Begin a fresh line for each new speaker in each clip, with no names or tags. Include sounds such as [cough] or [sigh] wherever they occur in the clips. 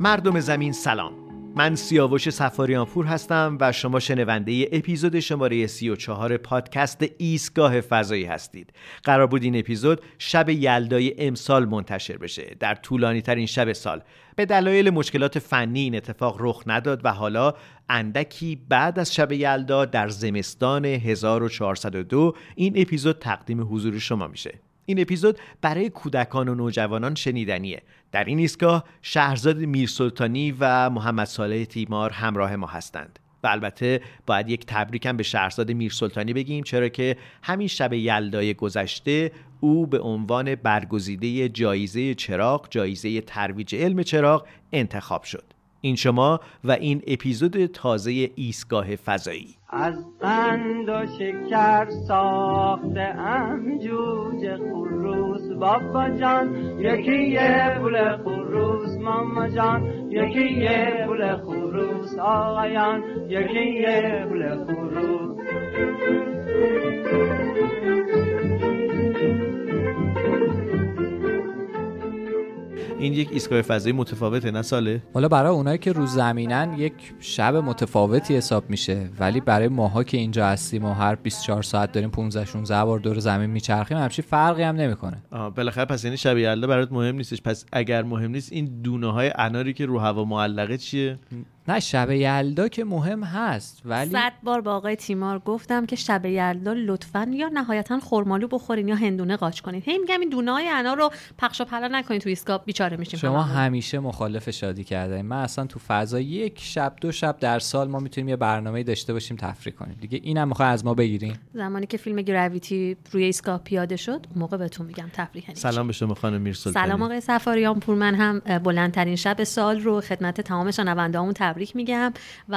مردم زمین سلام. من سیاوش سفاریانپور هستم و شما شنونده اپیزود شماره 34 پادکست ایستگاه فضایی هستید. قرار بود این اپیزود شب یلدای امسال منتشر بشه. در طولانی ترین شب سال. به دلایل مشکلات فنی این اتفاق رخ نداد و حالا اندکی بعد از شب یلدا در زمستان 1402 این اپیزود تقدیم حضور شما میشه. این اپیزود برای کودکان و نوجوانان شنیدنیه. در این ایستگاه شهرزاد میرسلطانی و محمد صالح تیمار همراه ما هستند. و البته باید یک تبریکم به شهرزاد میرسلطانی بگیم چرا که همین شب یلدای گذشته او به عنوان برگزیده جایزه چراغ جایزه ترویج علم چراغ انتخاب شد. این شما و این اپیزود تازه ایستگاه فضایی.
از قند و شکر ساخته ام جوجه خروس. بابا جان یکی یه بول خروس. ماما جان یکی یه بول خروس. آقایان یکی یه بول خروس.
این یک ایستگاه فضایی متفاوته نه ساله؟
حالا برای اونایی که رو زمینن یک شب متفاوتی حساب میشه ولی برای ماها که اینجا هستیم و هر 24 ساعت داریم 15 16 بار دور زمین میچرخیم همچین فرقی هم نمی‌کنه.
بالاخره پس یعنی شب یلدا برات مهم نیستش. پس اگر مهم نیست این دونه های اناری که رو هوا معلقه چیه؟
نه شب یلدا که مهم هست ولی
صد بار با آقای تیمار گفتم که شب یلدا لطفا یا نهایتا خرمالو بخورین یا هندونه قاچ کنین. هی میگم این دونه های انار رو پخش و پلا نکنین تو ایسکاپ بیچاره میشیم
شما. همیشه مخالف شادی کردن من اصلا تو فضا یک شب دو شب در سال ما می‌تونیم یه برنامه داشته باشیم تفریح کنیم. دیگه اینم می‌خوای از ما بگیرین؟
زمانی که فیلم Gravity روی ایسکاپ پیاده شد اون موقع بهتون میگم تفریح چی.
سلام به شما خانم میرسلطانی.
سلام آقای سفاریان پور من هم بلندترین شب سال رو خدمت تمام شنوندهامون تبریک میگم و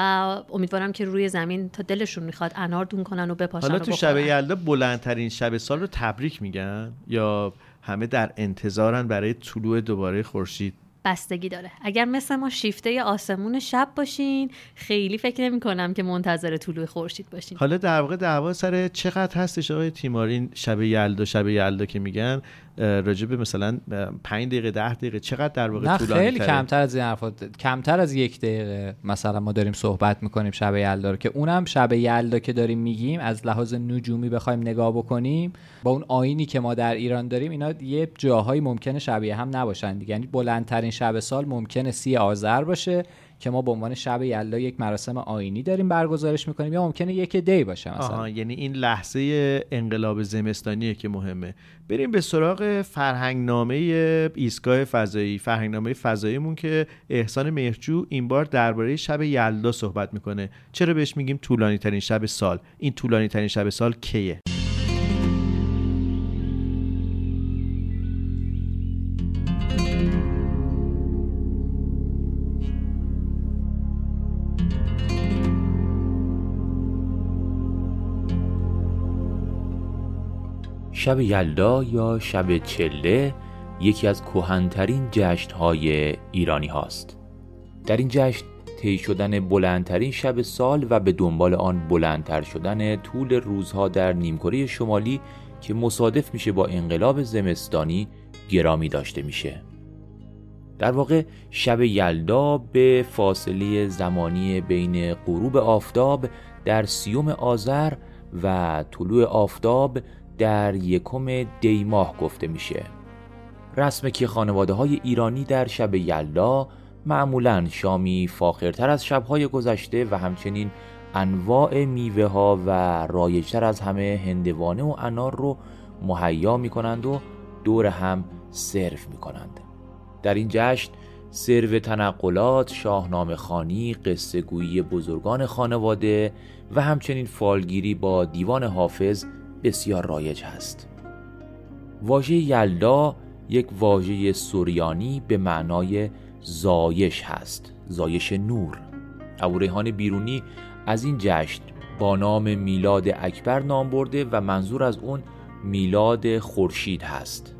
امیدوارم که روی زمین تا دلشون می‌خواد انار دون کنن و بپاشن
حالا تو شب. یلدا بلندترین شب سال رو تبریک میگن یا همه در انتظارن برای طلوع دوباره خورشید؟
بستگی داره. اگر مثل ما شیفته آسمون شب باشین خیلی فکر نمی کنم که منتظر طلوع خورشید باشین.
حالا در واقع دعوا سر چقدر هستش آقای تیمارین شب یلدا شب یلدا که میگن به مثلا 5 دقیقه 10 دقیقه چقدر در واقع طولانی
خیلی؟ کمتر از این حرفا. کمتر از یک دقیقه. مثلا ما داریم صحبت می‌کنیم شب یلدا رو که اونم شب یلدا که داریم میگیم از لحاظ نجومی بخوایم نگاه بکنیم با اون آینی که ما در ایران داریم اینا یه جاهایی ممکنه شبیه هم نباشن دیگه. یعنی بلندترین شب سال ممکنه سی آذر باشه. که ما به عنوان شب یلدا یک مراسم آینی داریم برگزارش می‌کنیم. یا ممکنه یک دی باشه مثلا.
آها یعنی این لحظه انقلاب زمستانیه که مهمه. بریم به سراغ فرهنگ نامه ایستگاه فضایی. فرهنگ نامه فضاییمون که احسان مهرجو این بار درباره شب یلدا صحبت می‌کنه. چرا بهش میگیم طولانی ترین شب سال؟ این طولانی ترین شب سال کیه؟
شب یلدا یا شب چله یکی از کهنترین جشنهای ایرانی هاست. در این جشن طی شدن بلندترین شب سال و به دنبال آن بلندتر شدن طول روزها در نیمکره شمالی که مصادف میشه با انقلاب زمستانی گرامی داشته میشه. در واقع شب یلدا به فاصله زمانی بین غروب آفتاب در سیوم آذر و طلوع آفتاب در یکم دی ماه گفته میشه. رسمه که خانواده های ایرانی در شب یلدا معمولا شامی فاخرتر از شبهای گذشته و همچنین انواع میوه ها و رایجتر از همه هندوانه و انار رو مهیا می کنند و دور هم سرو می کنند در این جشن سرو تنقلات، شاهنامه خانی، قصه گویی بزرگان خانواده و همچنین فالگیری با دیوان حافظ بسیار رایج هست. واژه یلدا یک واژه سوریانی به معنای زایش هست، زایش نور. ابو بیرونی از این جشن با نام میلاد اکبر نام برده و منظور از اون میلاد خورشید هست.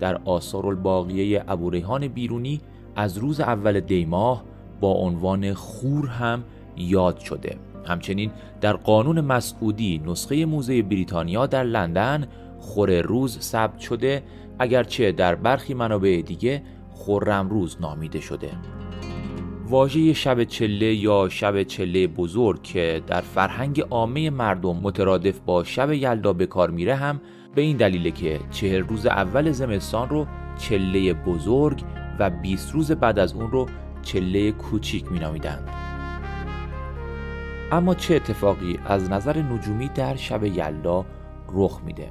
در آثار الباقیه ابوریحان بیرونی از روز اول دیماه با عنوان خور هم یاد شده همچنین در قانون مسعودی نسخه موزه بریتانیا در لندن خور روز ثبت شده اگرچه در برخی منابع دیگه خورم روز نامیده شده واژه شب چله یا شب چله بزرگ که در فرهنگ عامه مردم مترادف با شب یلدا به کار میره هم به این دلیله که چهر روز اول زمستان رو چله بزرگ و 20 روز بعد از اون رو چله کوچیک مینامیدند. اما چه اتفاقی از نظر نجومی در شب یلدا رخ میده؟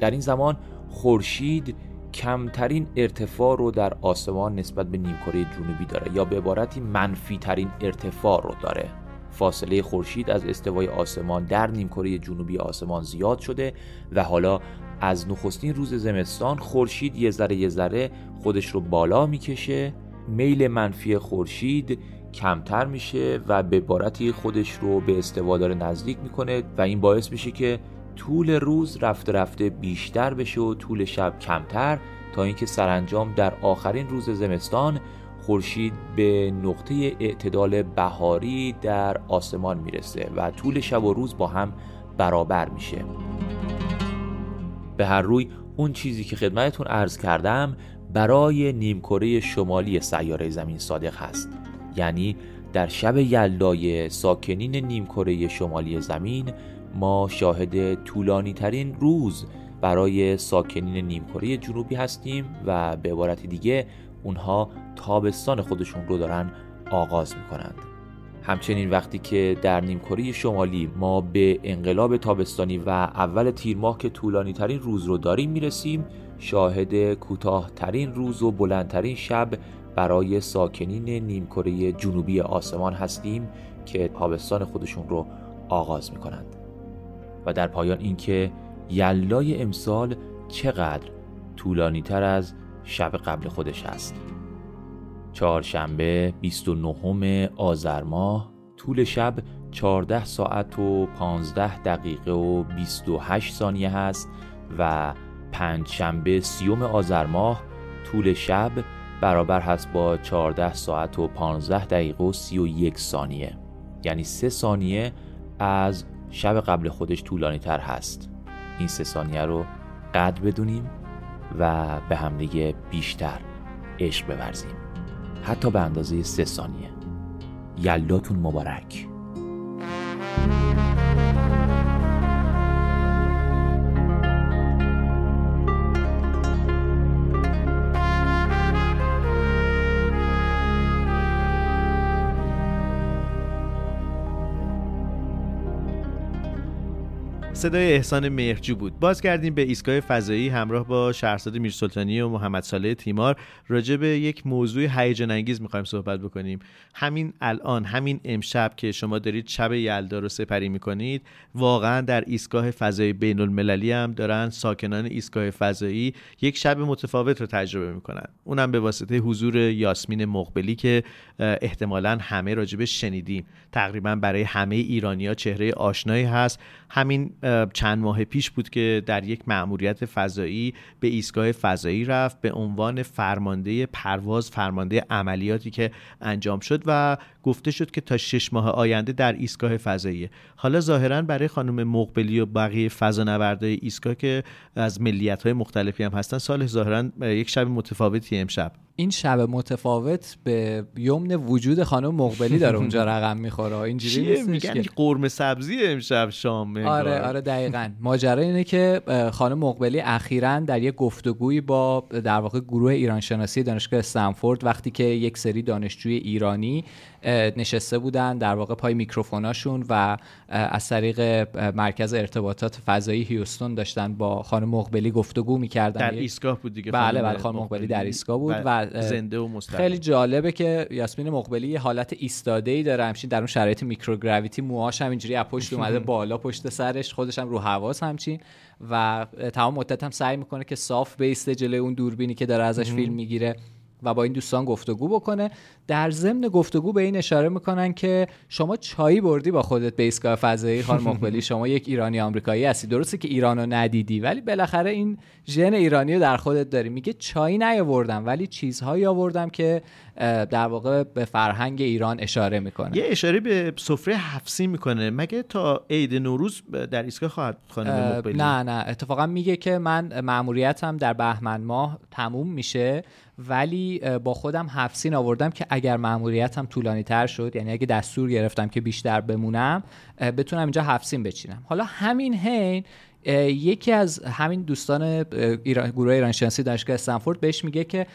در این زمان خورشید کمترین ارتفاع رو در آسمان نسبت به نیمکره جنوبی داره یا به عبارتی منفی ترین ارتفاع رو داره. فاصله خورشید از استوای آسمان در نیمکره جنوبی آسمان زیاد شده و حالا از نخستین روز زمستان خورشید یه ذره یه ذره خودش رو بالا می‌کشه. میل منفی خورشید کمتر میشه و به عبارتی خودش رو به استوا داره نزدیک می‌کنه و این باعث میشه که طول روز رفته رفته بیشتر بشه و طول شب کمتر تا اینکه سرانجام در آخرین روز زمستان خورشید به نقطه اعتدال بهاری در آسمان می‌رسه و طول شب و روز با هم برابر میشه. به هر روی اون چیزی که خدمتتون عرض کردم برای نیمکره شمالی سیاره زمین صادق هست. یعنی در شب یلدای ساکنین نیمکره شمالی زمین ما شاهد طولانی ترین روز برای ساکنین نیمکره جنوبی هستیم و به عبارت دیگه اونها تابستان خودشون رو دارن آغاز می‌کنند. همچنین وقتی که در نیمکره شمالی ما به انقلاب تابستانی و اول تیر ماه که طولانی ترین روز رو داریم می‌رسیم شاهد کوتاه ترین روز و بلندترین شب برای ساکنین نیمکره جنوبی آسمان هستیم که تابستان خودشون رو آغاز می‌کنند. و در پایان اینکه یلای امسال چقدر طولانی تر از شب قبل خودش هست چهارشنبه 29 آذر ماه طول شب 14 ساعت و 15 دقیقه و 28 ثانیه هست و پنج شنبه سیوم آذر ماه طول شب برابر هست با 14 ساعت و 15 دقیقه و 31 ثانیه. یعنی 3 ثانیه از شب قبل خودش طولانی تر هست. این سه ثانیه رو قد بدونیم و به همدیگه بیشتر عشق بورزیم. حتی به اندازه سه ثانیه. یلاتون مبارک.
صدای احسان مهرجو بود. بازگردیم به ایستگاه فضایی همراه با شهرزاد میرسلطانی و محمد صالح تیمار. راجع به یک موضوع هیجان انگیز می‌خوایم صحبت بکنیم. همین الان همین امشب که شما دارید شب یلدا رو سپری می‌کنید واقعا در ایستگاه فضایی بین المللی هم دارن ساکنان ایستگاه فضایی یک شب متفاوت رو تجربه می‌کنن. اونم به واسطه حضور یاسمین مقبلی که احتمالا همه راجبش شنیدیم. تقریبا برای همه ایرانیا چهره آشنایی هست. همین چند ماه پیش بود که در یک مأموریت فضایی به ایستگاه فضایی رفت به عنوان فرمانده پرواز فرمانده عملیاتی که انجام شد و گفته شد که تا شش ماه آینده در ایستگاه فضایی. حالا ظاهرا برای خانم مقبلی و بقیه فضانوردای ایستگاه که از ملیت های مختلفی هم هستن سال ظاهرا یک شب متفاوتی امشب.
این شب متفاوت به یمن وجود خانم مقبلی داره [laughs] اونجا رقم می‌خوره. اینجوری
میگن که قرمه سبزی امشب شام
آره آره دقیقا. ماجرا اینه که خانم مقبلی اخیرا در یک گفتگویی با در واقع گروه ایران شناسی دانشگاه استنفورد وقتی که یک سری دانشجوی ایرانی نشسته بودن در واقع پای میکروفوناشون و از طریق مرکز ارتباطات فضایی هیوستون داشتن با خانم مقبلی گفتگو می‌کردن.
در ایستگاه بود دیگه
بله بله خانم مقبلی در ایستگاه بود و
زنده و مستقل
خیلی جالبه که یاسمین مقبلی یه حالت ایستاده ای داره همچین در اون شرایط میکروگراویتی موهاش هم اینجوری از پشت اومده [laughs] بالا پشت سرش خودش هم رو حواس همچین. و تمام مدت هم سعی می‌کنه که صاف بیسته جلوی اون دوربینی که داره ازش فیلم می‌گیره. و با این دوستان گفتگو بکنه. در ضمن گفتگو به این اشاره می‌کنن که شما چایی بردی با خودت به ایستگاه فضایی خان مقبلی. [laughs] شما یک ایرانی آمریکایی هستی. درسته که ایرانو ندیدی ولی بالاخره این ژن ایرانی رو در خودت داری. میگه چایی نیاوردم ولی چیزهایی آوردم که در واقع به فرهنگ ایران اشاره می‌کنه.
یه اشاره به سفره حفسی می‌کنه. مگه تا عید نوروز در ایستگاه خواهد خانم مقبلی؟
نه نه. اتفاقا میگه که من مأموریتم در بهمن ماه تموم میشه. ولی با خودم هفسین آوردم که اگر مأموریتم طولانی تر شد یعنی اگه دستور گرفتم که بیشتر بمونم بتونم اینجا هفسین بچینم. حالا همین هین یکی از همین دوستان ایران، گروه ایران شناسی دانشگاه استنفورد بهش میگه که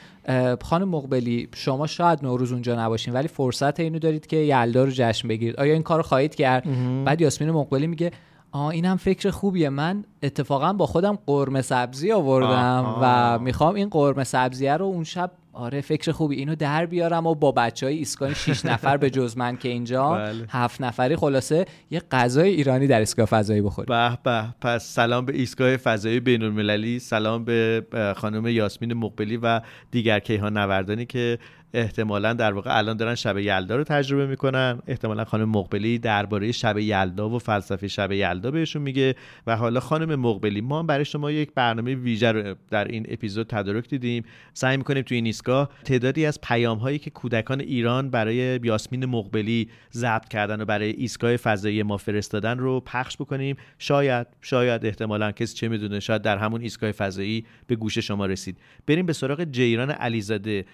خانم مقبلی شما شاید نوروز اونجا نباشین ولی فرصت اینو دارید که یلدا رو جشن بگیرید. آیا این کار خواهید کرد؟ بعد یاسمین مقبلی میگه آه اینم فکر خوبیه. من اتفاقا با خودم قرمه سبزی آوردم و می‌خوام این قرمه سبزیه رو اون شب آره فکر خوبی. اینو در بیارم و با بچه های ایستگاه 6 [laughs] نفر به جز من که اینجا بله. هفت نفری خلاصه یه غذای ایرانی در ایستگاه فضایی بخوریم.
به به پس سلام به ایستگاه فضایی بین المللی سلام به خانم یاسمین مقبلی و دیگر کیهان نوردانی که احتمالا در واقع الان دارن شب یلدا رو تجربه می‌کنن. احتمالا خانم مقبلی درباره شب یلدا و فلسفه شب یلدا بهشون میگه و حالا خانم مقبلی ما برای شما یک برنامه ویژه رو در این اپیزود تدارک دیدیم. سعی می‌کنیم توی این ایستگاه تعدادی از پیام هایی که کودکان ایران برای یاسمین مقبلی ضبط کردن و برای ایستگاه فضایی ما فرستادن رو پخش بکنیم. شاید شاید احتمالا کسی چه می‌دونه شاید در همون ایستگاه فضایی به گوش شما رسید. بریم به سراغ جیران علیزاده.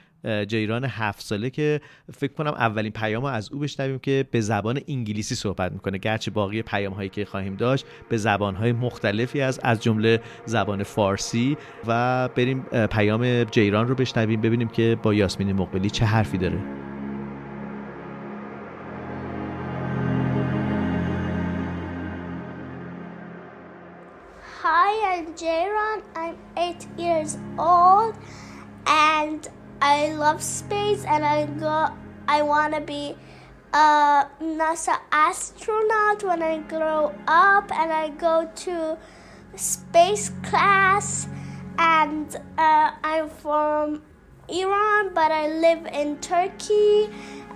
جیران هفت ساله که فکر کنم اولین پیام از او بشنویم که به زبان انگلیسی صحبت می‌کنه گرچه باقی پیام هایی که خواهیم داشت به زبان های مختلفی از از جمله زبان فارسی و بریم پیام جیران رو بشنویم ببینیم که با یاسمین مقبلی چه حرفی داره
Hi, I'm Jayron. I'm eight years old and I love space and I go I want to be a NASA astronaut when I grow up and I go to space class and uh, I'm from Iran but I live in Turkey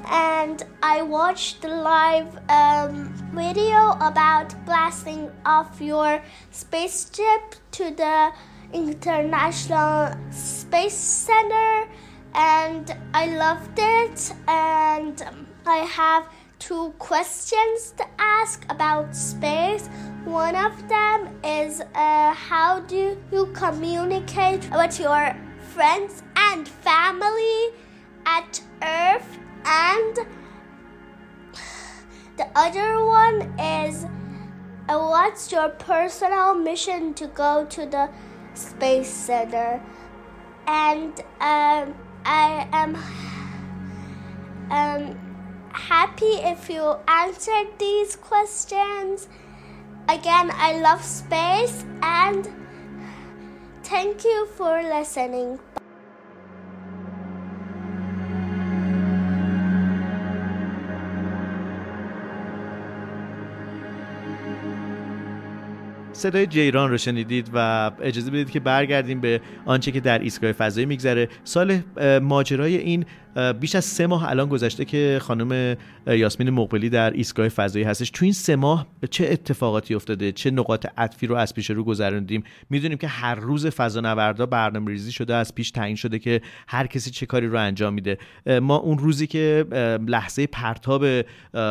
and I watched the live um, video about blasting off your spaceship to the International Space Center and I loved it. And I have two questions to ask about space. One of them is uh, how do you communicate with your friends and family at Earth? And the other one is uh, what's your personal mission to go to the Space Center? And um, I am um, happy if you answered these questions. Again, I love space and thank you for listening.
صدای جیران رو شنیدید و اجازه بدید که برگردیم به آنچه که در ایستگاه فضایی میگذره. سال ماجرای این بیش از سه ماه الان گذشته که خانم یاسمین مقبلی در ایستگاه فضایی هستش. تو این سه ماه چه اتفاقاتی افتاده؟ چه نقاط عطفی رو از پیش رو گذروندیم؟ می‌دونیم که هر روز فضانوردا برنامه ریزی شده از پیش تعیین شده که هر کسی چه کاری رو انجام میده. ما اون روزی که لحظه پرتاب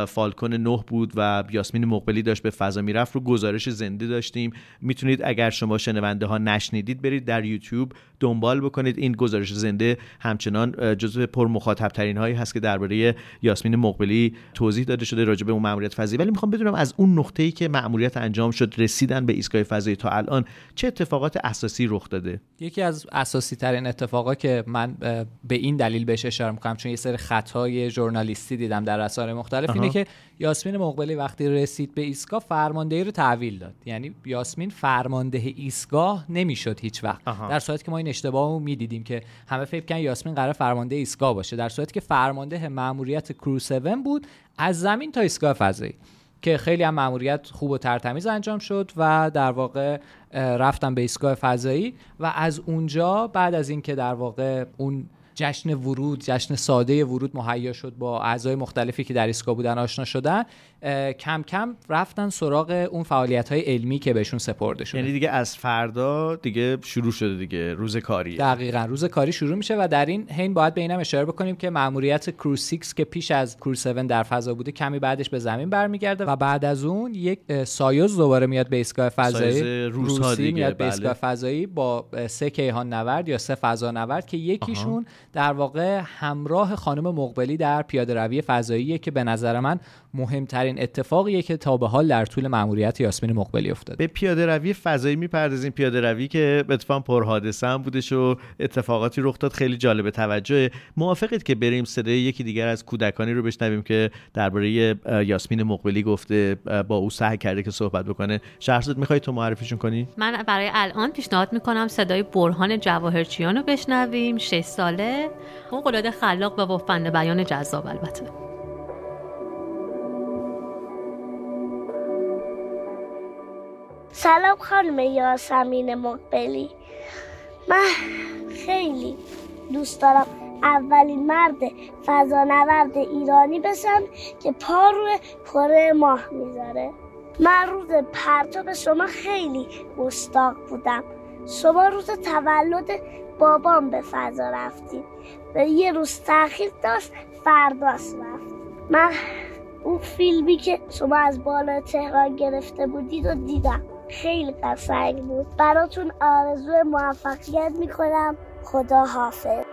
فالکون 9 بود و یاسمین مقبلی داشت به فضا می‌رفت رو گزارش زنده داشتیم. می‌تونید اگر شما شنونده ها نشنیدید برید در یوتیوب دنبال بکنید. این گزارش زنده همچنان جزو پر مخاطب ترین هایی هست که درباره یاسمین مقبلی توضیح داده شده راجع به اون ماموریت فضایی ولی می‌خوام بدونم از اون نقطه‌ای که ماموریت انجام شد رسیدن به ایستگاه فضایی تا الان چه اتفاقات اساسی رخ داده؟
یکی از اساسی ترین اتفاقا که من به این دلیل بهش اشاره می‌کنم چون یه سری خطای ژورنالیستی دیدم در رسانه‌های مختلف اینه که یاسمین مقبلی وقتی رسید به ایستگاه فرماندهی رو تحویل داد. یعنی یاسمین فرمانده ایستگاه نمی‌شد هیچ وقت. در صورتی که ما این اشتباه رو می‌دیدیم که همه فکر کردن یاسمین قرار فرمانده ایستگاه باشه در صورتی که فرمانده ماموریت کرو 7 بود از زمین تا ایستگاه فضایی که خیلی هم ماموریت خوب و ترتمیز انجام شد و در واقع رفتم به ایستگاه فضایی و از اونجا بعد از اینکه در واقع اون جشن ورود جشن ساده ورود مهیا شد با اعضای مختلفی که در ایستگاه بودن آشنا شدن کم کم رفتن سراغ اون فعالیت های علمی که بهشون سپرده شده.
یعنی دیگه از فردا دیگه شروع شده دیگه روز کاری.
دقیقا روز کاری شروع میشه و در این حین باید به اینم اشاره بکنیم که ماموریت کروز 6 که پیش از کروز 7 در فضا بوده کمی بعدش به زمین برمیگرده و بعد از اون یک سایوز دوباره میاد به ایستگاه فضایی. روسی میاد به ایستگاه بله. فضایی با سه کیهان نورد یا سه فضا نورد که یکیشون در واقع همراه خانم مقبلی در پیاده روی فضاییه که به نظر من مهمترین اتفاقیه که تا به حال در طول مأموریت یاسمین مقبلی افتاده.
به پیاده روی فضایی می‌پردازیم. پیاده روی که اتفاقا پر حادثه هم بودش و اتفاقاتی رخ داد. خیلی جالب توجه. موافقید که بریم صدای یکی دیگر از کودکانی رو بشنویم که درباره یاسمین مقبلی گفته با او سعی کرده که صحبت بکنه. شهرزاد می‌خوای تو معرفیشون کنی؟
من برای الان پیشنهاد می‌کنم صدای برهان جواهرچیان رو بشنویم. 6 ساله. اون قلاده خلاق و با فن بیان جذاب البته.
سلام خانم یاسمین مقبلی. من خیلی دوست دارم اولین مرد فضانورد ایرانی بشم که پا روی کره ماه می‌ذاره. من روز پرتاب شما خیلی مستاق بودم. شما روز تولد بابام به فضا رفتیم و یه روز تاخیر داشت فرداست رفت. من اون فیلمی که شما از بالا تهران گرفته بودید و دیدم. خیلی قشنگ بود. براتون آرزو موفقیت می‌کنم. خدا حافظ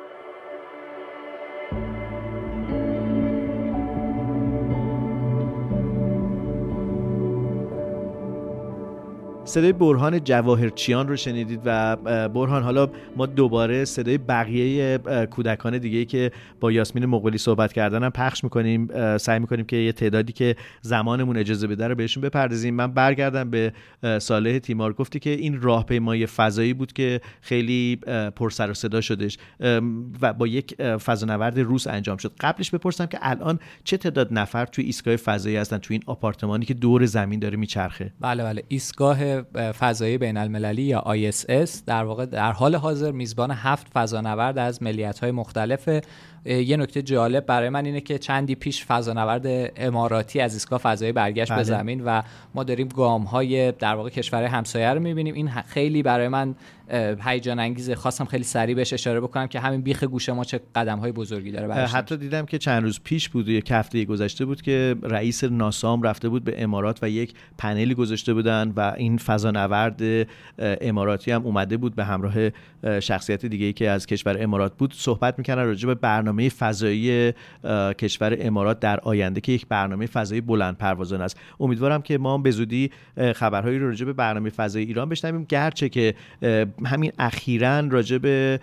صدای برهان جواهرچیان رو شنیدید و برهان حالا ما دوباره صدای بقیه کودکان دیگه که با یاسمین مقبلی صحبت کردن هم پخش می‌کنیم سعی می‌کنیم که یه تعدادی که زمانمون اجازه بده رو بهشون بپردازیم. من برگردم به صالح تیمار. گفتی که این راهپیمای فضایی بود که خیلی پر سر و صدا شدش و با یک فضانورد روس انجام شد. قبلش بپرسم که الان چه تعداد نفر توی ایستگاه فضایی هستن؟ توی این آپارتمانی که دور زمین داره میچرخه؟
بله بله. ایستگاه فضایی بین المللی یا ISS در واقع در حال حاضر میزبان هفت فضانورد از ملیت های مختلف یه نکته جالب برای من اینه که چندی پیش فضانورد اماراتی از ایستگاه فضایی برگشت بله. به زمین و ما داریم گام های در واقع کشور همسایه رو می‌بینیم این خیلی برای من هیجان انگیزه خواستم خیلی سریع بهش اشاره بکنم که همین بیخ گوش ما چه قدم های بزرگی داره
حتی دیدم که چند روز پیش بود یک هفته گذشته بود که رئیس ناسام رفته بود به امارات و یک پنلی گذاشته بودن و این فضانورد اماراتی هم اومده بود به همراه شخصیت دیگه ای که از کشور امارات بود صحبت می‌کنن راجع به برنامه فضایی کشور امارات در آینده که یک برنامه فضایی بلند پروازان است. امیدوارم که ما به زودی خبرهایی راجع به برنامه فضایی ایران بشنویم. گرچه که همین اخیرا راجع به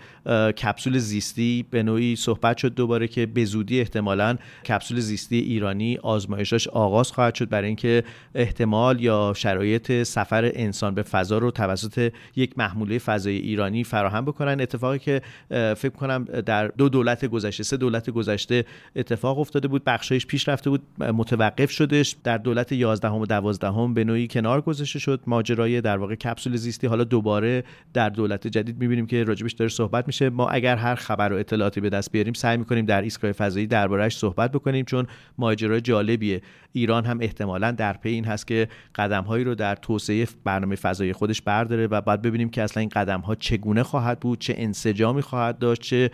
کپسول زیستی به نوعی صحبت شد دوباره که به زودی احتمالا کپسول زیستی ایرانی آزمایشاش آغاز خواهد شد برای اینکه احتمال یا شرایط سفر انسان به فضا رو توسط یک محموله فضایی ایرانی فراهم بکنن. اتفاقی که فکر کنم در دو دولت گذشته سه دولت گذشته اتفاق افتاده بود بخشایش پیش رفته بود متوقف شدش. در دولت 11 و 12 به نوعی کنار گذاشته شد. ماجرای در واقع کپسول زیستی حالا دوباره در دولت جدید می‌بینیم که راجبش داره صحبت میشه. ما اگر هر خبر و اطلاعاتی به دست بیاریم سعی می‌کنیم در ایستگاه فضایی دربارهش صحبت بکنیم چون ماجرای جالبیه. ایران هم احتمالا در پی این هست که قدم هایی رو در توسعه برنامه فضایی خودش برداره و بعد ببینیم که اصلا این قدم ها چگونه خواهد بود چه انسجامی خواهد داشت چه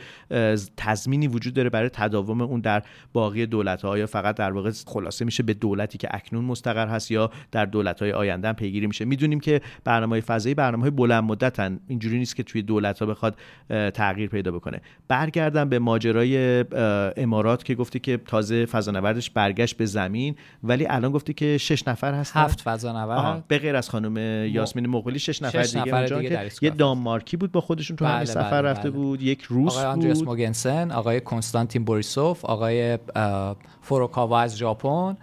تضمینی وجود داره برای تداوم اون در باقی دولت ها یا فقط در واقع خلاصه میشه به دولتی که اکنون مستقر هست یا در دولت های آینده هم پیگیری میشه. می‌دونیم که برنامه فضایی برنامه های بلند مدتن. اینجوری نیست که توی دولت ها بخواد تغییر پیدا بکنه. برگردم به ماجرای امارات که گفتی که تازه فضانوردش برگشت به زمین ولی الان گفتی که شش نفر هستن.
هفت فضانورد.
به غیر از خانم یاسمین مقبلی شش نفر شش دیگه, نفر دیگه یه دانمارکی بود با خودشون تو بله همین سفر بله رفته بله. بود یک روس
آقای آندریاس موگنسن آقای کنستانتین بوریسوف آقای فوروکاوا از ژاپن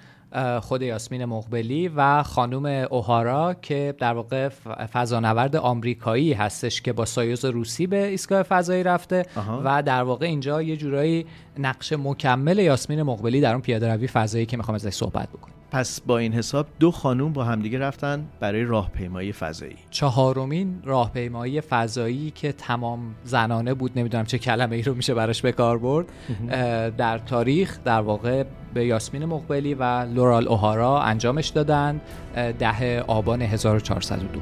خود یاسمین مقبلی و خانم اوهارا که در واقع فضانورد آمریکایی هستش که با سایوز روسی به ایستگاه فضایی رفته و در واقع اینجا یه جورایی نقش مکمل یاسمین مقبلی در اون پیاده روی فضایی که می‌خوام ازش صحبت بکنم.
پس با این حساب دو خانوم با همدیگه رفتن برای راهپیمایی فضایی.
چهارمین راهپیمایی فضایی که تمام زنانه بود نمی‌دونم چه کلمه ای رو میشه براش به کار برد در تاریخ در واقع به یاسمین مقبلی و لورال اوهارا انجامش دادن ده آبان 1402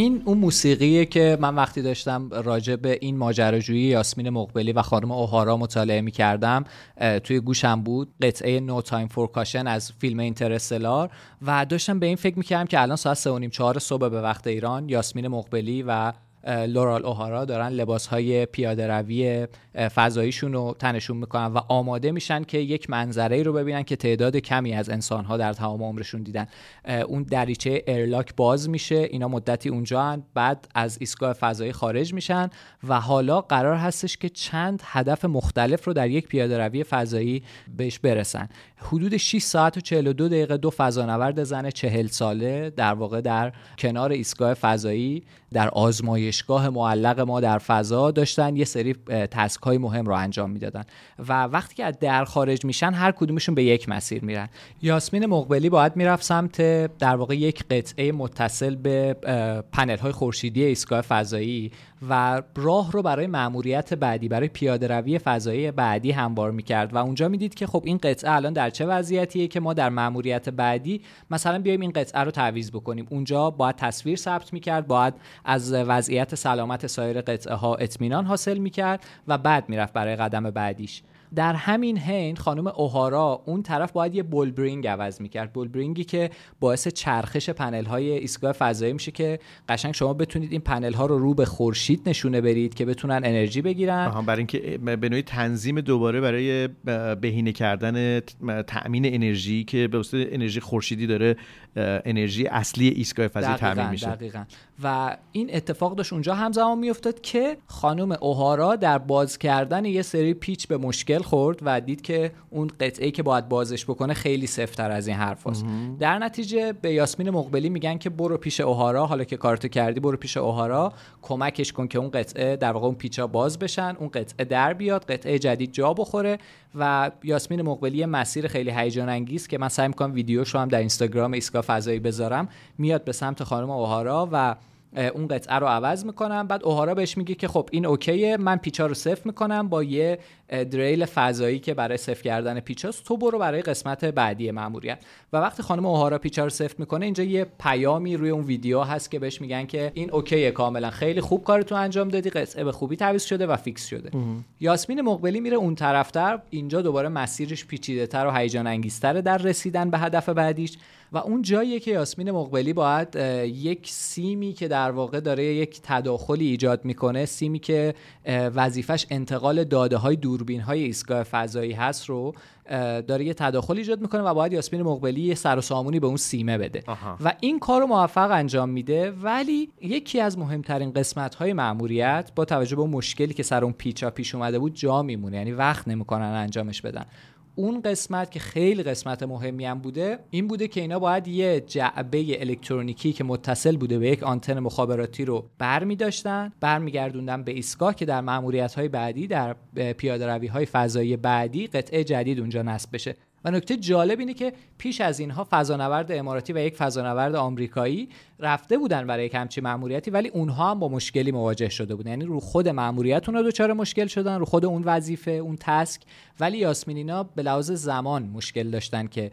این اون موسیقیه که من وقتی داشتم راجع به این ماجراجویی یاسمین مقبلی و خانم اوهارا مطالعه می کردم توی گوشم بود قطعه No Time for Caution از فیلم Interstellar و داشتم به این فکر می کردم که الان ساعت 3 و نیم 4 صبح به وقت ایران یاسمین مقبلی و لورال اوهارا دارن لباس های پیاده روی فضاییشون رو تنشون می‌کنن و آماده میشن که یک منظره رو ببینن که تعداد کمی از انسان ها در تمام عمرشون دیدن اون دریچه ارلاک باز میشه اینا مدتی اونجا هن. بعد از ایستگاه فضایی خارج میشن و حالا قرار هستش که چند هدف مختلف رو در یک پیاده روی فضایی بهش برسن حدود 6 ساعت و 42 دقیقه دو فضانورد زن 40 ساله در واقع در کنار ایستگاه فضایی در آزمایشگاه معلق ما در فضا داشتن. یه سری تسک های مهم رو انجام می‌دادن. و وقتی که از در خارج میشن هر کدومشون به یک مسیر میرن. یاسمین مقبلی باید می‌رفت سمت در واقع یک قطعه متصل به پنل های خورشیدی ایستگاه فضایی. و راه رو برای مأموریت بعدی برای پیاده روی فضایی بعدی هموار می‌کرد. و اونجا می‌دید که خب این قطعه الان در چه وضعیتیه که ما در مأموریت بعدی مثلا بیایم این قطعه رو تعویض بکنیم. اونجا باید تصویر ثبت می‌کرد باید از وضعیت سلامت سایر قطعه ها اطمینان حاصل می‌کرد و بعد می‌رفت برای قدم بعدیش. در همین حین خانم اوهارا اون طرف باید یه بولبرینگ عوض می‌کرد. بولبرینگی که باعث چرخش پنل های ایستگاه فضایی میشه که قشنگ شما بتونید این پنل ها رو رو به خورشید نشونه برید که بتونن انرژی بگیرن.
برای اینکه به نوعی تنظیم دوباره برای بهینه کردن تأمین انرژی که به واسطه انرژی خورشیدی داره انرژی اصلی ایستگاه فضایی تامین میشه.
دقیقا. و این اتفاق داشت اونجا همزمان میافتاد که خانم اوهارا در باز کردن یه سری پیچ به مشکل خورد و دید که اون قطعه که باید بازش بکنه خیلی سفتر از این حرف هست. در نتیجه به یاسمین مقبلی میگن که برو پیش اوهارا. حالا که کارتو کردی برو پیش اوهارا. کمکش کن که اون قطعه در واقع اون پیچا باز بشن اون قطعه در بیاد قطعه جدید جا بخوره و یاسمین مقبلی مسیر خیلی هیجان انگیز که من سعی می‌کنم ویدیوشو هم در اینستاگرام ایسکا فضایی بذارم میاد به سمت خانم اوهارا و اون قطعه رو عوض می‌کنم. بعد اوهارا بهش میگه که خب این اوکیه من پیچا رو صفر می‌کنم با یه دریل فضایی که برای صفر کردن پیچاست. تو برو برای قسمت بعدی ماموریت و وقتی خانم اوهارا پیچا رو صفر می‌کنه اینجا یه پیامی روی اون ویدیو هست که بهش میگن که این اوکیه کاملا. خیلی خوب کارتون انجام دادی قطعه به خوبی تعویض شده و فیکس شده. یاسمین مقبلی میره اون طرفتر اینجا دوباره مسیرش پیچیده تر و هیجان انگیزتر در رسیدن به هدف بعدیش. و اون جاییه که یاسمین مقبلی باید یک سیمی که در واقع داره یک تداخلی ایجاد می‌کنه سیمی که وظیفش انتقال داده های دوربین های ایستگاه فضایی هست رو داره یه تداخل ایجاد می‌کنه و باید یاسمین مقبلی یه سر و سامونی به اون سیمه بده. و این کار رو موفق انجام میده ولی یکی از مهمترین قسمت های مأموریت با توجه به مشکلی که سر اون پیچا پیش اومده بود جا میمونه. یعنی وقت نمی‌کنن انجامش بدن. اون قسمت که خیلی قسمت مهمی هم بوده این بوده که اینا باید یه جعبه الکترونیکی که متصل بوده به یک آنتن مخابراتی رو برمی داشتن برمیگردوندن به ایستگاه که در ماموریت های بعدی در پیاده های فضایی بعدی قطعه جدید اونجا نصب بشه. و نکته جالب اینه که پیش از اینها فضانورد اماراتی و یک فضانورد آمریکایی رفته بودن برای یک همچین مأموریتی ولی اونها هم با مشکلی مواجه شده بودن. یعنی رو خود مأموریت اونها دچار مشکل شدن رو خود اون وظیفه اون تسک. ولی یاسمینینا به لحاظ زمان مشکل داشتن که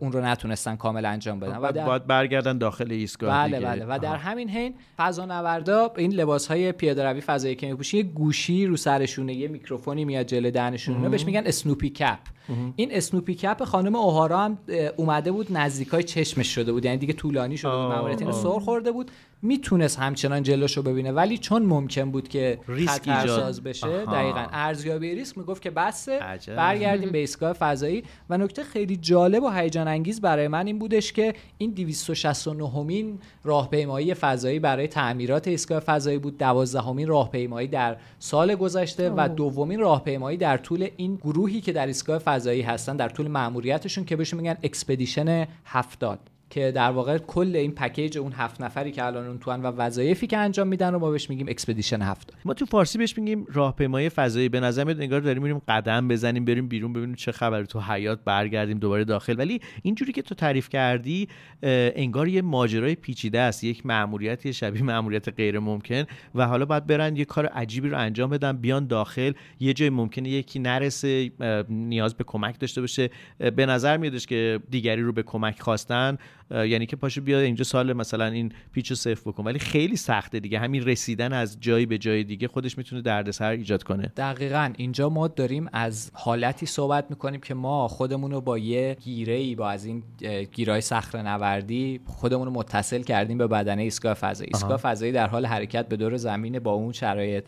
اون رو نتونستن کامل انجام بدن.
و در... باید برگردن داخل ایستگاه
بله بله. و در همین حین فضانوردا این لباس های پیاده روی فضایی که میپوشن یه گوشی رو سرشونه یه میکروفونی میاد جلوی دهنشون بهش میگن اسنوپی کپ. این Snoopy cap خانم اوهارا هم اومده بود نزدیکای چشمش شده بود. یعنی دیگه طولانی شده بود سر خورده بود. می‌تونست همچنان جلوشو ببینه. ولی چون ممکن بود که خطرساز بشه آها. دقیقا ارزیابی ریسک می‌گفت که بسه. برگردیم به ایستگاه فضایی. و نکته خیلی جالب و هیجان انگیز برای من این بودش که این 269 مین راهپیمایی فضایی برای تعمیرات ایستگاه فضایی بود. 12 مین راهپیمایی در سال گذشته و دومین راهپیمایی در طول این گروهی که در ایستگاه فضایی هستن در طول مأموریتشون که بهشون میگن Expedition 70 که در واقع کل این پکیج اون هفت نفری که الان اون تو ان و وظایفی که انجام میدن رو ما بهش میگیم Expedition هفت.
ما تو فارسی بهش میگیم راهپیمایی فضایی. به نظر میاد انگار داریم میریم قدم بزنیم بریم بیرون ببینیم چه خبر تو حیات برگردیم دوباره داخل. ولی اینجوری که تو تعریف کردی انگار یه ماجرای پیچیده است. یک مأموریت شبیه مأموریت غیر ممکن. و حالا باید برن یه کار عجیبی رو انجام بدن بیان داخل. یه جای ممکنه یکی نرسه نیاز به کمک داشته باشه. به نظر میادش که دیگری رو به کمک خواستن. یعنی که پاشو بیا اینجا سال مثلا این پیچ رو صفر بکن. ولی خیلی سخته دیگه. همین رسیدن از جایی به جای دیگه خودش می‌تونه دردسر ایجاد کنه.
دقیقا. اینجا ما داریم از حالتی صحبت می‌کنیم که ما خودمون رو با یه گیره ای با از این گیرای صخره نوردی خودمون رو متصل کردیم به بدنه ایستگاه فضایی. ایستگاه فضایی در حال حرکت به دور زمین با اون شرایط.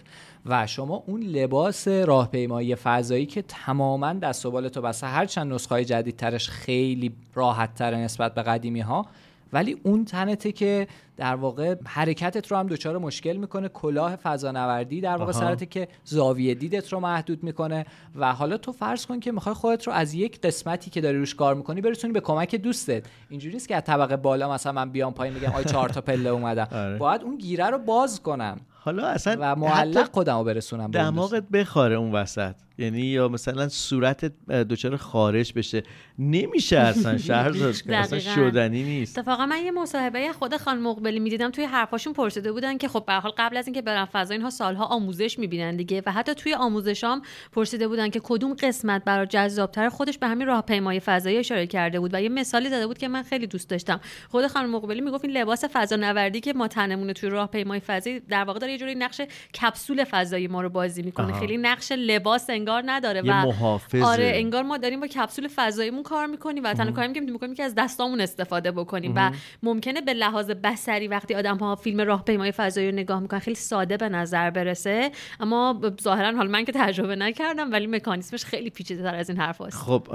و شما اون لباس راهپیمایی فضایی که تماما دست و بال تو بسته هر چند نسخه جدیدترش خیلی راحت تر نسبت به قدیمی ها ولی اون تنته که در واقع حرکتت رو هم دچار مشکل می‌کنه کلاه فضانوردی در واقع سرته که زاویه دیدت رو محدود می‌کنه و حالا تو فرض کن که می‌خوای خودت رو از یک قسمتی که داری روش کار می‌کنی برسونی به کمک دوستت. اینجوری که از طبقه بالا مثلا من بیام پایین میگم آی چهار تا پله اومدم [laughs] آره. باید اون گیره رو باز کنم.
حالا اصلا
و معلق خودمو برسونم
دماغت بخاره اون وسط. یعنی یا مثلا صورت دچار خارج بشه. نمیشه اصلا [laughs] شهر اصلا شدنی نیست.
اتفاقا من یه مصاحبه خود خان مقبلی می‌دیدم توی حرفاشون پرسیده بودن که خب به حال قبل از اینکه برن فضا اینها سالها آموزش می‌بینن دیگه. و حتی توی آموزشام پرسیده بودن که کدوم قسمت برای جذابتر خودش به همین راهپیمایی فضایی اشاره کرده بود و یه مثالی داده بود که من خیلی دوست داشتم. خود خانم مقبلی می‌گفت این لباس فضانوردی که ما تنمون توی راهپیمایی فضایی در واقع داره یه جوری نقش کپسول فضایی ما رو بازی می‌کنه. خیلی نقش لباس انگار نداره
و محافظه.
آره انگار ما داریم با کپسول فضاییمون کار می‌کنیم و تنها کاری که می‌کنیم که از دستامون استفاده بکنیم و ممکنه به لحاظ بصری وقتی آدم ها فیلم راهپیمایی فضایی رو نگاه می‌کنن خیلی ساده به نظر برسه. اما ظاهرا حال من که تجربه نکردم ولی مکانیزمش خیلی پیچیده تر از این حرف هست.
خب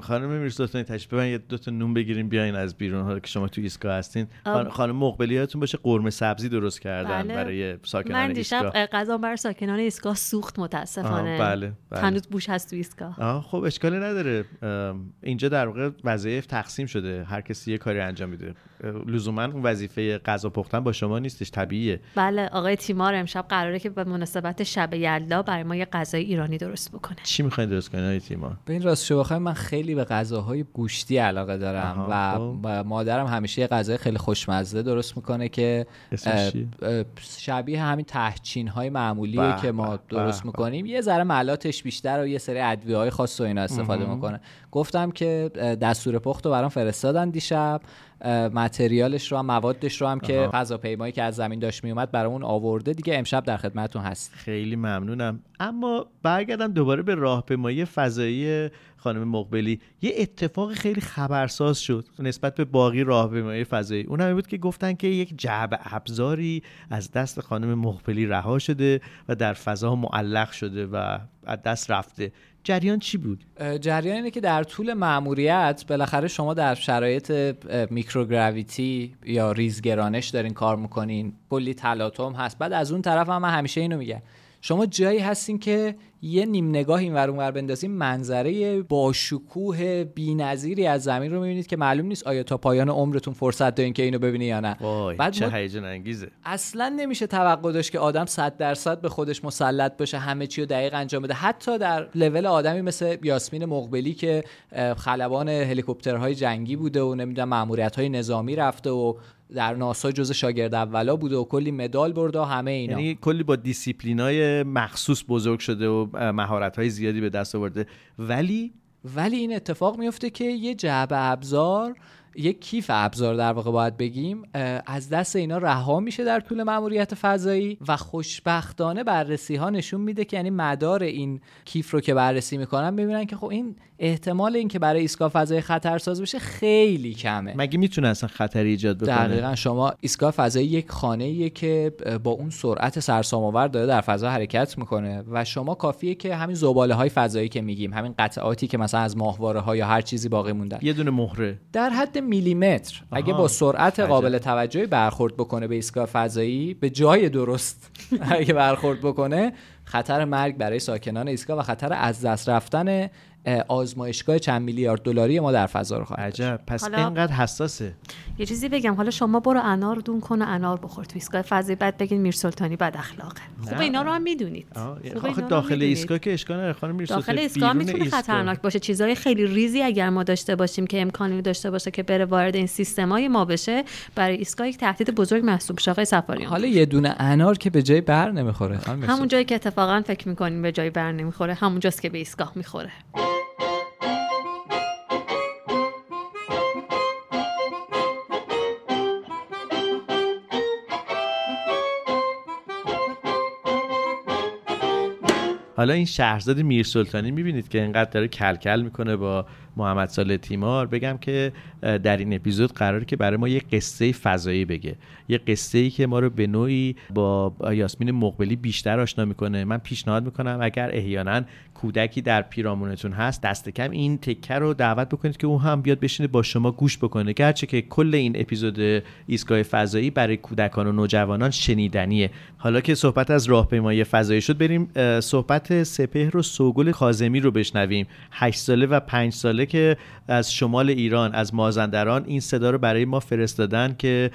خانم میرزاتون تشریف ببرین یه دو تا نون بگیریم بیاین از بیرون. حالا که شما تو ایستگاه هستین. خانم مقبلیاتون باشه قرمه سبزی درست کردن بله. برای ساکنان
من دیشب غذا برای ساکنان ایستگاه سوخت متاسفانه.
بله,
بله. هنوز بوش هست تو ایستگاه.
خب اشکالی نداره. اینجا در واقع وظایف تقسیم شده. هر کسی یه کاری انجام میده. لزوما اون وظیفه غذا پختن با شما نیستش طبیعیه.
بله آقای تیمار امشب قراره که به مناسبت شب یلدا برای ما یه غذای ایرانی درست بکنه.
چی می‌خواین درست کنین آقای تیمار؟
به این راست شو من خیلی به غذاهای گوشتی علاقه دارم و خب. مادرم همیشه یه غذای خیلی خوشمزه درست می‌کنه که شبیه همین تهچین های معمولی که ما درست می‌کنیم. یه ذره ملاتش بیشتر و یه سری ادویه های خاص و اینا استفاده می‌کنه. گفتم که دستور پخت رو برام فرستادن دیشب. متریالش رو هم موادش رو هم که فضاپیمایی که از زمین داشت میومد برامون آورده. دیگه امشب در خدمتتون هست
خیلی ممنونم. اما برگردم دوباره به راهپیمایی فضایی خانم مقبلی. یه اتفاق خیلی خبرساز شد نسبت به باقی راهپیمایی فضایی. اون هم بود که گفتن که یک جعب ابزاری از دست خانم مقبلی رها شده و در فضا معلق شده و از دست رفته. جریان چی بود؟
جریان اینه که در طول مأموریت بالاخره شما در شرایط میکروگراویتی یا ریزگرانش دارین کار می‌کنین. کلی تلاطم هست. بعد از اون طرف هم من همیشه اینو میگم. شما جایی هستین که یه نیم نگاه این ور اونور بندازیم منظره با شکوه بی‌نظیری از زمین رو می‌بینید که معلوم نیست آیا تا پایان عمرتون فرصت دارین که اینو ببینی یا نه.
وای
بعد
چه هیجان انگیزه.
اصلا نمیشه توقع داشت که آدم 100 درصد به خودش مسلط باشه همه چی رو دقیق انجام بده. حتی در لول آدمی مثل یاسمین مقبلی که خلبان هلیکوپترهای جنگی بوده و نمی‌دونم ماموریت های نظامی رفته و در ناسا جز شاگرد اولا بوده و کلی مدال برده و همه اینا.
یعنی کلی با دیسیپلینای مخصوص بزرگ شده و مهارت های زیادی به دست آورده. ولی
ولی این اتفاق میفته که یه جعبه ابزار یک کیف ابزار در واقع باید بگیم از دست اینا رها میشه در طول مأموریت فضایی و خوشبختانه بررسی ها نشون میده که یعنی مدار این کیف رو که بررسی می‌کنن ببینن که خب این احتمال اینکه برای ایستگاه فضایی خطرساز بشه خیلی کمه.
مگه می‌تونه اصلا خطری ایجاد بکنه؟
دقیقا. شما ایستگاه فضایی یک خانه که با اون سرعت سرسام‌آور داره در فضا حرکت می‌کنه و شما کافیه که همین زباله های فضایی که میگیم همین قطعاتی که مثلا از ماهواره ها یا هر چیزی باقی موندن.
یه دونه مهره.
در حد میلیمتر اگه با سرعت
عجب.
قابل توجهی برخورد بکنه به ایستگاه فضایی به جای درست [laughs] اگه برخورد بکنه خطر مرگ برای ساکنان ایستگاه و خطر از دست رفتن آزمایشگاه چند میلیارد دلاری ما در فضا رو خواهد داشت.
عجب پس
حالا-
اینقدر حساسه.
یه چیزی بگم حالا شما برو انار دون کن و انار بخور. تو ایستگاه فضایی بعد بگین میر سلطانی بد اخلاقه. خوب اینا رو هم می‌دونید.
آخه داخل. ایستگاه که اشکال نداره. خانم میرسوته
داخل ایستگاه می‌تونه. خطرناک باشه. چیزهای خیلی ریزی اگر ما داشته باشیم که امکانی داشته باشه که بره وارد این سیستمای ما بشه برای ایستگاه یک تهدید بزرگ محسوب شه. آقای سفاریان
حالا یه دونه انار که به جای بر نمی‌خوره خانم
همون. جایی که اتفاقا فکر می‌کنیم به جای بر نمی‌خوره همون جاست که به ایستگاه می‌خوره.
حالا این شهرزاد میر سلطانی می‌بینید که اینقدر داره کلکل می‌کنه با محمد سال تیمار بگم که در این اپیزود قراره که برای ما یه قصه فضایی بگه. یه قصه ای که ما رو به نوعی با یاسمین مقبلی بیشتر آشنا می‌کنه. من پیشنهاد می‌کنم اگر احیانا کودکی در پیرامونتون هست دست کم این تکه رو دعوت بکنید که او هم بیاد بشینه با شما گوش بکنه. گرچه که کل این اپیزود ایستگاه فضایی برای کودکان و نوجوانان شنیدنیه. حالا که صحبت از راهپیمایی فضایی شد بریم صحبت سپهر و سوگل کاظمی رو بشنویم. 8 ساله و 5 ساله که از شمال ایران از مازندران این صدا رو برای ما فرستادن که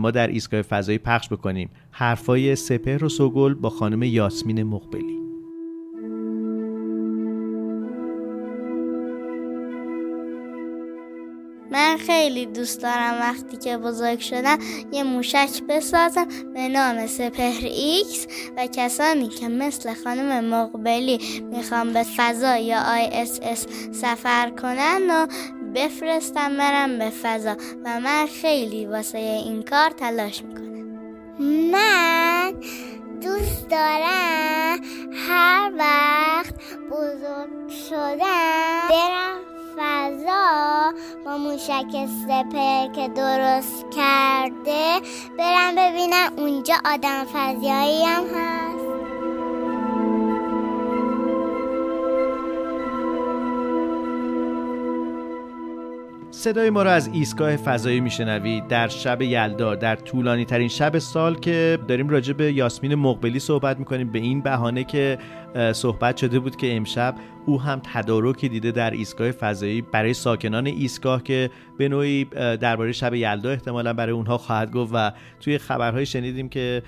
ما در ایستگاه فضایی پخش بکنیم. حرفای سپهر و سوگل با خانم یاسمین مقبلی.
خیلی دوست دارم وقتی که بزرگ شدم یه موشک بسازم به نام سپهر X و کسانی که مثل خانم مقبلی می‌خوام به فضا یا ISS سفر کنن و بفرستم برم به فضا و من خیلی واسه این کار تلاش می‌کنم. من دوست دارم هر وقت بزرگ شدم برم فضا با موشک سپر که درست کرده برم ببینم اونجا آدم فضایی هم هست.
صدای ما رو از ایستگاه فضایی میشنوید در شب یلدا در طولانی ترین شب سال که داریم راجع به یاسمین مقبلی صحبت می‌کنیم. به این بهانه که صحبت شده بود که امشب او هم تدارکی دیده در ایستگاه فضایی برای ساکنان ایستگاه که به نوعی درباره شب یلدا احتمالا برای اونها خواهد گفت و توی خبرهای شنیدیم که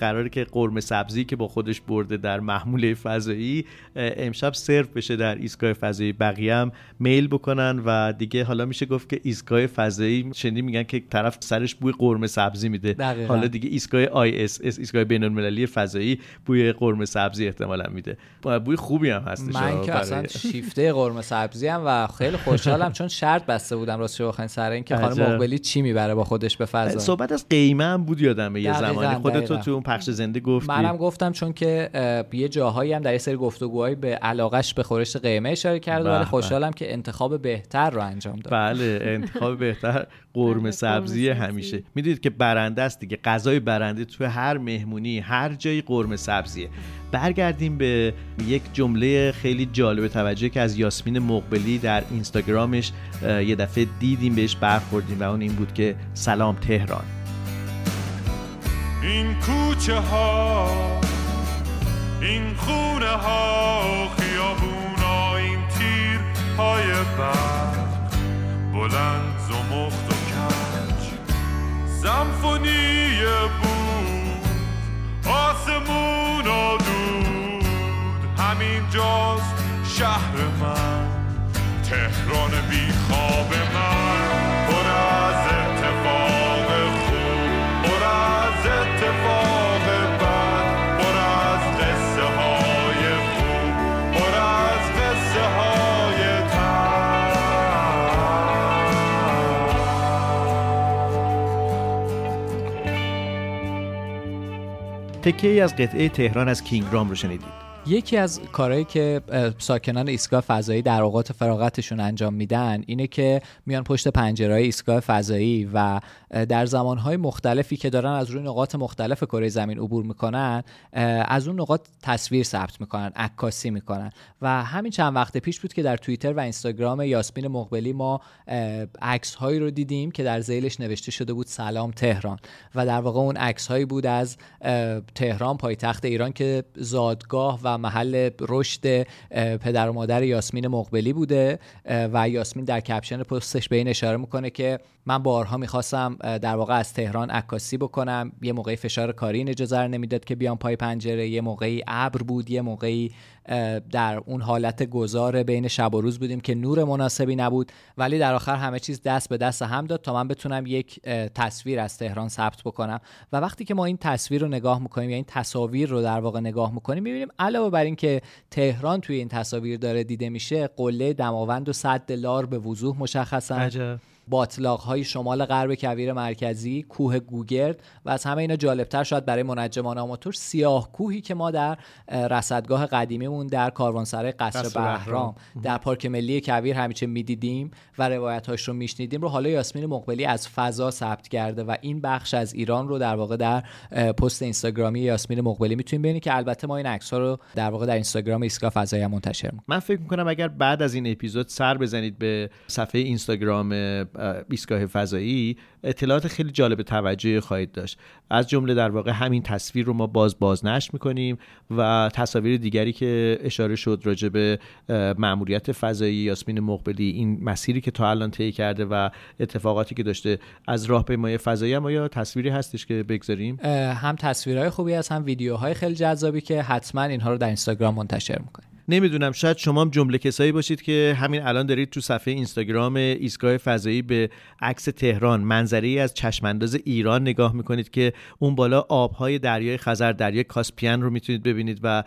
قراره که قرمه سبزی که با خودش برده در محموله فضایی امشب سرو بشه در ایستگاه فضایی بقیه هم میل بکنن و دیگه حالا میشه گفت که ایستگاه فضایی شنیدیم میگن که طرف سرش بوی قرمه سبزی میده. حالا دیگه ایستگاه اس ایستگاه بین المللی فضایی بوی قرمه سبزی احتمالا میده. بوی خوبی هم هستش
من که اصلا [laughs] شیفته قرمه سبزی هم و خیلی خوشحالم چون شرط بسته بودم راستش بخواین سر این که خانم. مقبلی چی می‌بره با خودش به فضا.
صحبت از قیمه هم بود یادمه یه زمانی. خودت تو اون پخش زنده گفتی.
منم گفتم چون که یه جاهایی هم در یه سری گفتگوهایی به علاقش به خورش قیمه اشاره کرده ولی. خوشحالم که انتخاب بهتر رو انجام داد.
بله انتخاب بهتر قرمه سبزی همیشه. می‌دونید که برنده است دیگه. غذای برنده تو هر مهمونی هر جایی قرمه سبزیه. برگردیم به یک جمله خیلی جالب توجه که از یاسمین مقبلی در اینستاگرامش یه دفعه دیدیم بهش برخوردیم و اون این بود که سلام تهران.
این کوچه ها این خونه ها خیابونا این تیر های برق بلند زمخت و کج. سمفونی بود آسمون و دود همین جاست شهر من. تهران بی خواب من.
تکه از قطعه تهران از کینگرام رو شنیدید.
یکی از کارهایی که ساکنان ایستگاه فضایی در اوقات فراغتشون انجام میدن اینه که میان پشت پنجره ایستگاه فضایی و در زمانهای مختلفی که دارن از روی نقاط مختلف کره زمین عبور می‌کنن از اون نقاط تصویر ثبت می‌کنن عکاسی می‌کنن. و همین چند وقت پیش بود که در توییتر و اینستاگرام یاسمین مقبلی ما عکس هایی رو دیدیم که در زیلش نوشته شده بود سلام تهران. و در واقع اون عکس هایی بود از تهران پایتخت ایران که زادگاه و محل رشد پدر و مادر یاسمین مقبلی بوده. و یاسمین در کپشن پستش به این اشاره می‌کنه که من بارها می‌خواستم در واقع از تهران عکاسی بکنم. یه موقعی فشار کاری این اجازه رو نمی‌داد که بیام پای پنجره. یه موقعی ابر بود. یه موقعی در اون حالت گذار بین شب و روز بودیم که نور مناسبی نبود. ولی در آخر همه چیز دست به دست هم داد تا من بتونم یک تصویر از تهران ثبت بکنم. و وقتی که ما این تصویر رو نگاه می‌کنیم یا این تصاویر رو در واقع نگاه می‌کنیم می‌بینیم علاوه بر اینکه تهران توی این تصاویر داره دیده میشه قله دماوند و صد لار به وضوح مشخصن. باطلاق های شمال غرب کویر مرکزی کوه گوگرد و از همه اینا جالبتر شاید برای منجمان آماتور سیاه کوهی که ما در رصدگاه قدیمیمون در کاروانسرای قصر بهرام در پارک ملی کویر همیشه می‌دیدیم و روایت هاش رو میشنیدیم رو. حالا یاسمین مقبلی از فضا ثبت کرده و این بخش از ایران رو در واقع در پست اینستاگرامی یاسمین مقبلی می‌تونیم ببینید که البته ما این عکس ها رو در واقع در اینستاگرام ایستگاه فضایی منتشر می‌کنیم.
من فکر می‌کنم اگر بعد از این اپیزود سر بزنید به صفحه اینستاگرام ایستگاه فضایی اطلاعات خیلی جالب توجهی خواهید داشت. از جمله در واقع همین تصویر رو ما باز بازنشر می‌کنیم و تصاویر دیگری که اشاره شد راجع به مأموریت فضایی یاسمین مقبلی این مسیری که تا الان طی کرده و اتفاقاتی که داشته از راهپیمایی فضایی هم یا تصویری هستش که بگذاریم؟
هم تصویرهای خوبی هست هم ویدیوهای خیلی جذابی که حتما اینها رو در اینستاگرام منتشر می‌کنیم.
نمی‌دونم شاید شما هم جمله کسایی باشید که همین الان دارید تو صفحه اینستاگرام ایستگاه فضایی به عکس تهران منظره ای از چشمانداز ایران نگاه می‌کنید که اون بالا آبهای دریای خزر دریای کاسپیان رو می‌تونید ببینید و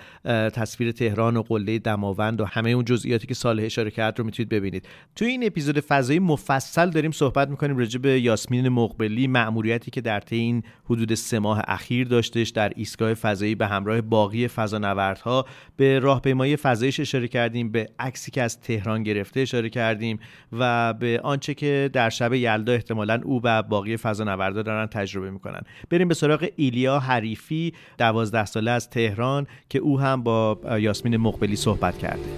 تصویر تهران و قله دماوند و همه اون جزئیاتی که صالح اشاره کرد رو می‌تونید ببینید. تو این اپیزود فضایی مفصل داریم صحبت می‌کنیم راجع به یاسمین مقبلی مأموریتی که در طی این حدود سه ماه اخیر داشتش در ایستگاه فضایی به همراه باقی فضانوردها. به راهپیمایی فضایش اشاره کردیم به عکسی که از تهران گرفته اشاره کردیم و به آنچه که در شب یلدا احتمالا او و باقی فضانوردا دارن تجربه می‌کنن. بریم به سراغ ایلیا حریفی دوازده ساله از تهران که او هم با یاسمین مقبلی صحبت کرده.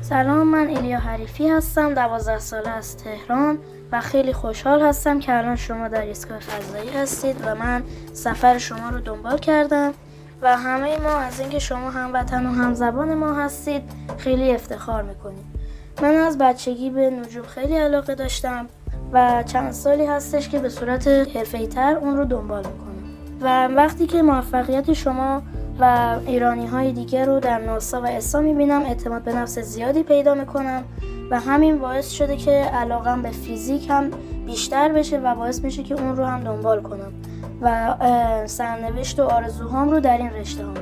سلام من ایلیا حریفی هستم دوازده ساله از تهران. و خیلی خوشحال هستم که الان شما در ایستگاه فضایی هستید و من سفر شما رو دنبال کردم و همه ما از اینکه شما هم وطن و هم زبان ما هستید خیلی افتخار می‌کنیم. من از بچگی به نجوم خیلی علاقه داشتم و چند سالی هستش که به صورت تر اون رو دنبال می‌کنم. و وقتی که موفقیت شما و ایرانی های دیگر رو در ناسا و اسا می‌بینم اعتماد به نفس زیادی پیدا می‌کنم و همین باعث شده که علاقم به فیزیک هم بیشتر بشه و باعث میشه که اون رو هم دنبال کنم و سرنوشت و آرزوهام رو در این رشته ها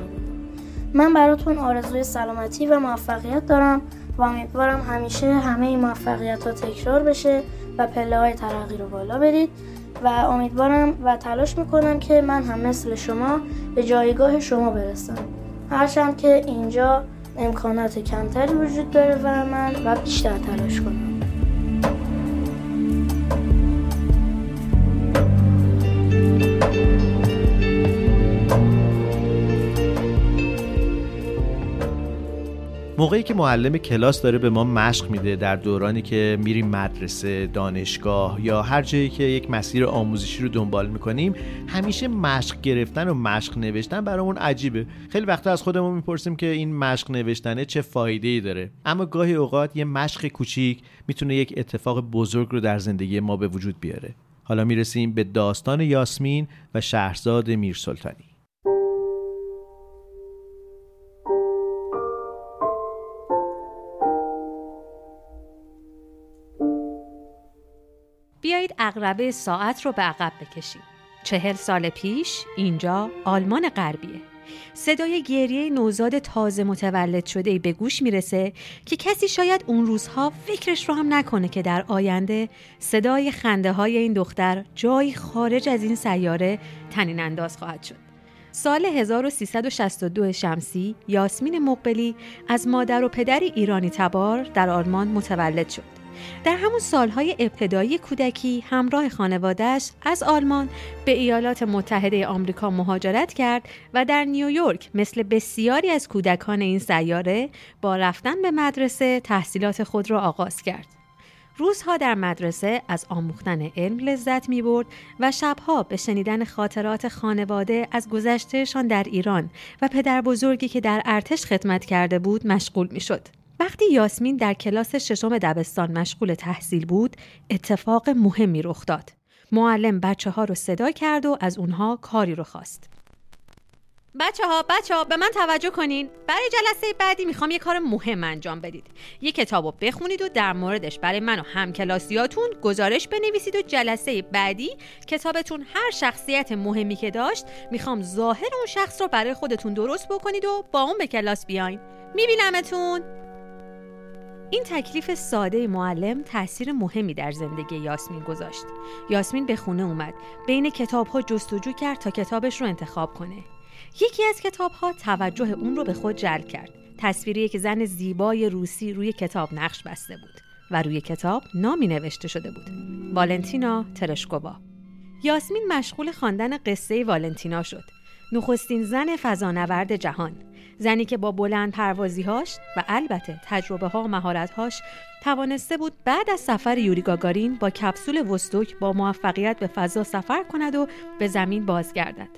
من براتون آرزوی سلامتی و موفقیت دارم و امیدوارم همیشه همه این موفقیت ها تکرار بشه و پله های ترقی رو بالا برید و امیدوارم و تلاش می‌کنم که من هم مثل شما به جایگاه شما برسم. هرچند که اینجا امکانات کمتری وجود داره و من و بیشتر تلاش کنم.
موقعی که معلم کلاس داره به ما مشق میده در دورانی که میریم مدرسه، دانشگاه یا هر جایی که یک مسیر آموزشی رو دنبال می‌کنیم همیشه مشق گرفتن و مشق نوشتن برامون عجیبه. خیلی وقتا از خودمون می‌پرسیم که این مشق نوشتنه چه فایده ای داره. اما گاهی اوقات یه مشق کوچیک می‌تونه یک اتفاق بزرگ رو در زندگی ما به وجود بیاره. حالا می‌رسیم به داستان یاسمین و شهرزاد میرسلطانی.
اقربه ساعت رو به عقب بکشیم. چهل سال پیش اینجا آلمان غربیه. صدای گریه نوزاد تازه متولد شده به گوش می‌رسه که کسی شاید اون روزها فکرش رو هم نکنه که در آینده صدای خنده های این دختر جایی خارج از این سیاره تنین انداز خواهد شد. سال 1362 شمسی یاسمین مقبلی از مادر و پدری ایرانی تبار در آلمان متولد شد. در همون سالهای ابتدایی کودکی همراه خانوادهش از آلمان به ایالات متحده آمریکا مهاجرت کرد و در نیویورک مثل بسیاری از کودکان این سیاره با رفتن به مدرسه تحصیلات خود را آغاز کرد. روزها در مدرسه از آموختن علم لذت می برد و شبها به شنیدن خاطرات خانواده از گذشتهشان در ایران و پدر بزرگی که در ارتش خدمت کرده بود مشغول می شد. وقتی یاسمین در کلاس ششم دبستان مشغول تحصیل بود، اتفاق مهمی رخ داد. معلم بچه ها رو صدا کرد و از اونها کاری رو خواست.
بچه ها بچه ها به من توجه کنین برای جلسه بعدی می‌خوام یه کار مهم انجام بدید یه کتاب رو بخونید و در موردش برای من و همکلاسیاتون گزارش بنویسید و جلسه بعدی کتابتون هر شخصیت مهمی که داشت می‌خوام ظاهر اون شخص رو برای خودتون درست بکنید و با اون به کلاس بیاین میبینمتون
این تکلیف ساده معلم تاثیر مهمی در زندگی یاسمین گذاشت. یاسمین به خونه اومد. بین کتاب ها جستجو کرد تا کتابش رو انتخاب کنه. یکی از کتاب ها توجه اون رو به خود جلب کرد. تصویری یک زن زیبای روسی روی کتاب نقش بسته بود و روی کتاب نامی نوشته شده بود. والنتینا ترشکووا. یاسمین مشغول خواندن قصه والنتینا شد. نخستین زن فضانورد جهان زنی که با بلند پروازیهاش و البته تجربه ها و مهارت هاش توانسته بود بعد از سفر یوری گاگارین با کپسول وستوک با موفقیت به فضا سفر کند و به زمین بازگردد.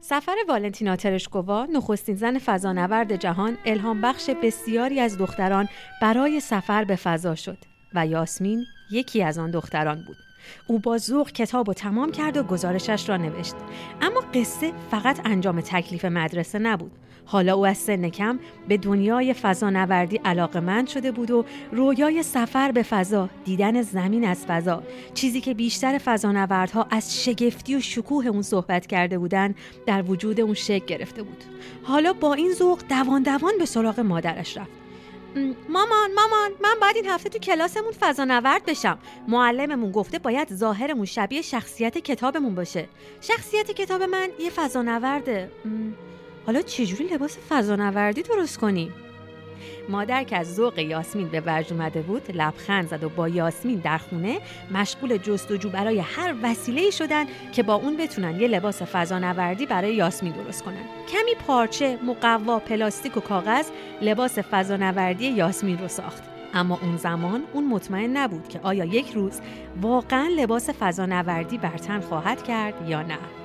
سفر والنتینا ترشکووا نخستین زن فضانورد جهان الهام بخش بسیاری از دختران برای سفر به فضا شد و یاسمین یکی از آن دختران بود. او با ذوق کتاب و تمام کرد و گزارشش را نوشت اما قصه فقط انجام تکلیف مدرسه نبود حالا او از سن کم به دنیای فضانوردی علاقمند شده بود و رویای سفر به فضا دیدن زمین از فضا چیزی که بیشتر فضانوردها از شگفتی و شکوه اون صحبت کرده بودند در وجود اون شکل گرفته بود. حالا با این ذوق دوان دوان به سراغ مادرش رفت.
مامان مامان من باید این هفته تو کلاسمون فضانورد بشم. معلممون گفته باید ظاهرمون شبیه شخصیت کتابمون باشه. شخصیت کتاب من یه فضانورده. حالا چجوری لباس فضانوردی درست کنیم
مادر که از ذوق یاسمین به وجد اومده بود لبخند زد و با یاسمین در خونه مشغول جستجو برای هر وسیله شدن که با اون بتونن یه لباس فضانوردی برای یاسمین درست کنن. کمی پارچه مقوا پلاستیک و کاغذ لباس فضانوردی یاسمین رو ساخت. اما اون زمان اون مطمئن نبود که آیا یک روز واقعا لباس فضانوردی بر تن خواهد کرد یا نه.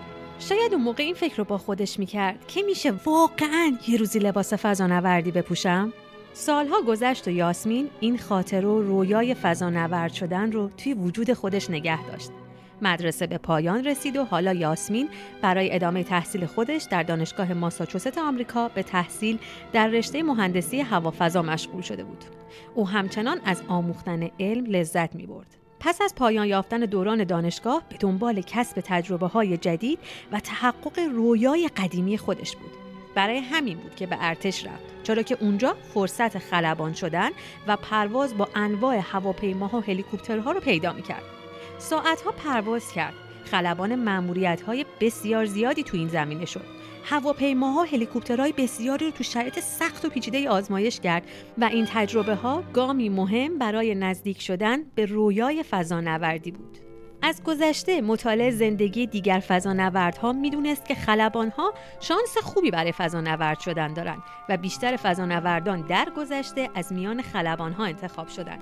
شاید اون موقع این فکر رو با خودش می‌کرد که میشه واقعا یه روزی لباس فضانوردی بپوشم سالها گذشت و یاسمین این خاطر و رویای فضانورد شدن رو توی وجود خودش نگه داشت. مدرسه به پایان رسید و حالا یاسمین برای ادامه تحصیل خودش در دانشگاه ماساچوست آمریکا به تحصیل در رشته مهندسی هوافضا مشغول شده بود. او همچنان از آموختن علم لذت می برد. پس از پایان یافتن دوران دانشگاه به دنبال کسب تجربه های جدید و تحقق رویای قدیمی خودش بود. برای همین بود که به ارتش رفت چرا که اونجا فرصت خلبان شدن و پرواز با انواع هواپیماها و هلیکوپترها رو پیدا می‌کرد. ساعتها پرواز کرد. خلبان مأموریت های بسیار زیادی تو این زمینه شد. هواپیماها هلیکوپترهای بسیاری رو تو شرایط سخت و پیچیده آزمایش کرد و این تجربه ها گامی مهم برای نزدیک شدن به رویای فضانوردی بود. از گذشته مطالعه زندگی دیگر فضانوردها می‌دونست که خلبانها شانس خوبی برای فضانورد شدن دارند و بیشتر فضانوردان در گذشته از میان خلبانها انتخاب شدند.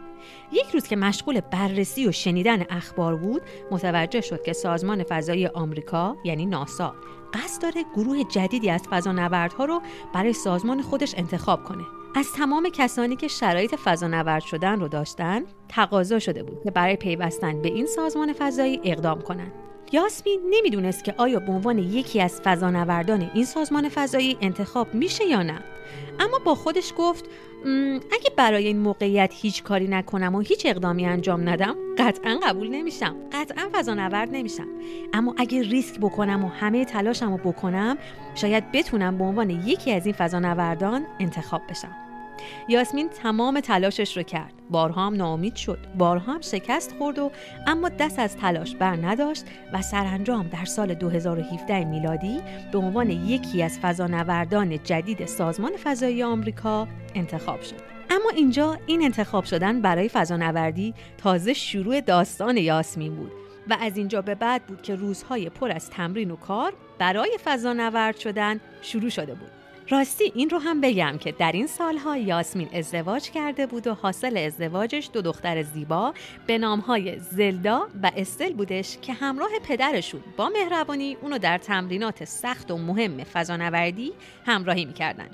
یک روز که مشغول بررسی و شنیدن اخبار بود متوجه شد که سازمان فضایی آمریکا یعنی ناسا قصد داره گروه جدیدی از فضانوردها رو برای سازمان خودش انتخاب کنه از تمام کسانی که شرایط فضانورد شدن رو داشتن تقاضا شده بود که برای پیوستن به این سازمان فضایی اقدام کنند. یاسمین نمی‌دونست که آیا به عنوان یکی از فضانوردان این سازمان فضایی انتخاب میشه یا نه. اما با خودش گفت اگه برای این موقعیت هیچ کاری نکنم و هیچ اقدامی انجام ندم قطعا قبول نمیشم. قطعا فضانورد نمیشم. اما اگه ریسک بکنم و همه تلاشم رو بکنم شاید بتونم به عنوان یکی از این فضانوردان انتخاب بشم. یاسمین تمام تلاشش رو کرد. بارها هم ناامید شد. بارها هم شکست خورد و اما دست از تلاش بر نداشت و سرانجام در سال 2017 میلادی به عنوان یکی از فضانوردان جدید سازمان فضایی آمریکا انتخاب شد. اما اینجا این انتخاب شدن برای فضانوردی تازه شروع داستان یاسمین بود و از اینجا به بعد بود که روزهای پر از تمرین و کار برای فضانورد شدن شروع شده بود. راستی این رو هم بگم که در این سالها یاسمین ازدواج کرده بود و حاصل ازدواجش دو دختر زیبا به نامهای زلدا و استل بودش که همراه پدرشون با مهربانی اونو در تمرینات سخت و مهم فضانوردی همراهی می‌کردن.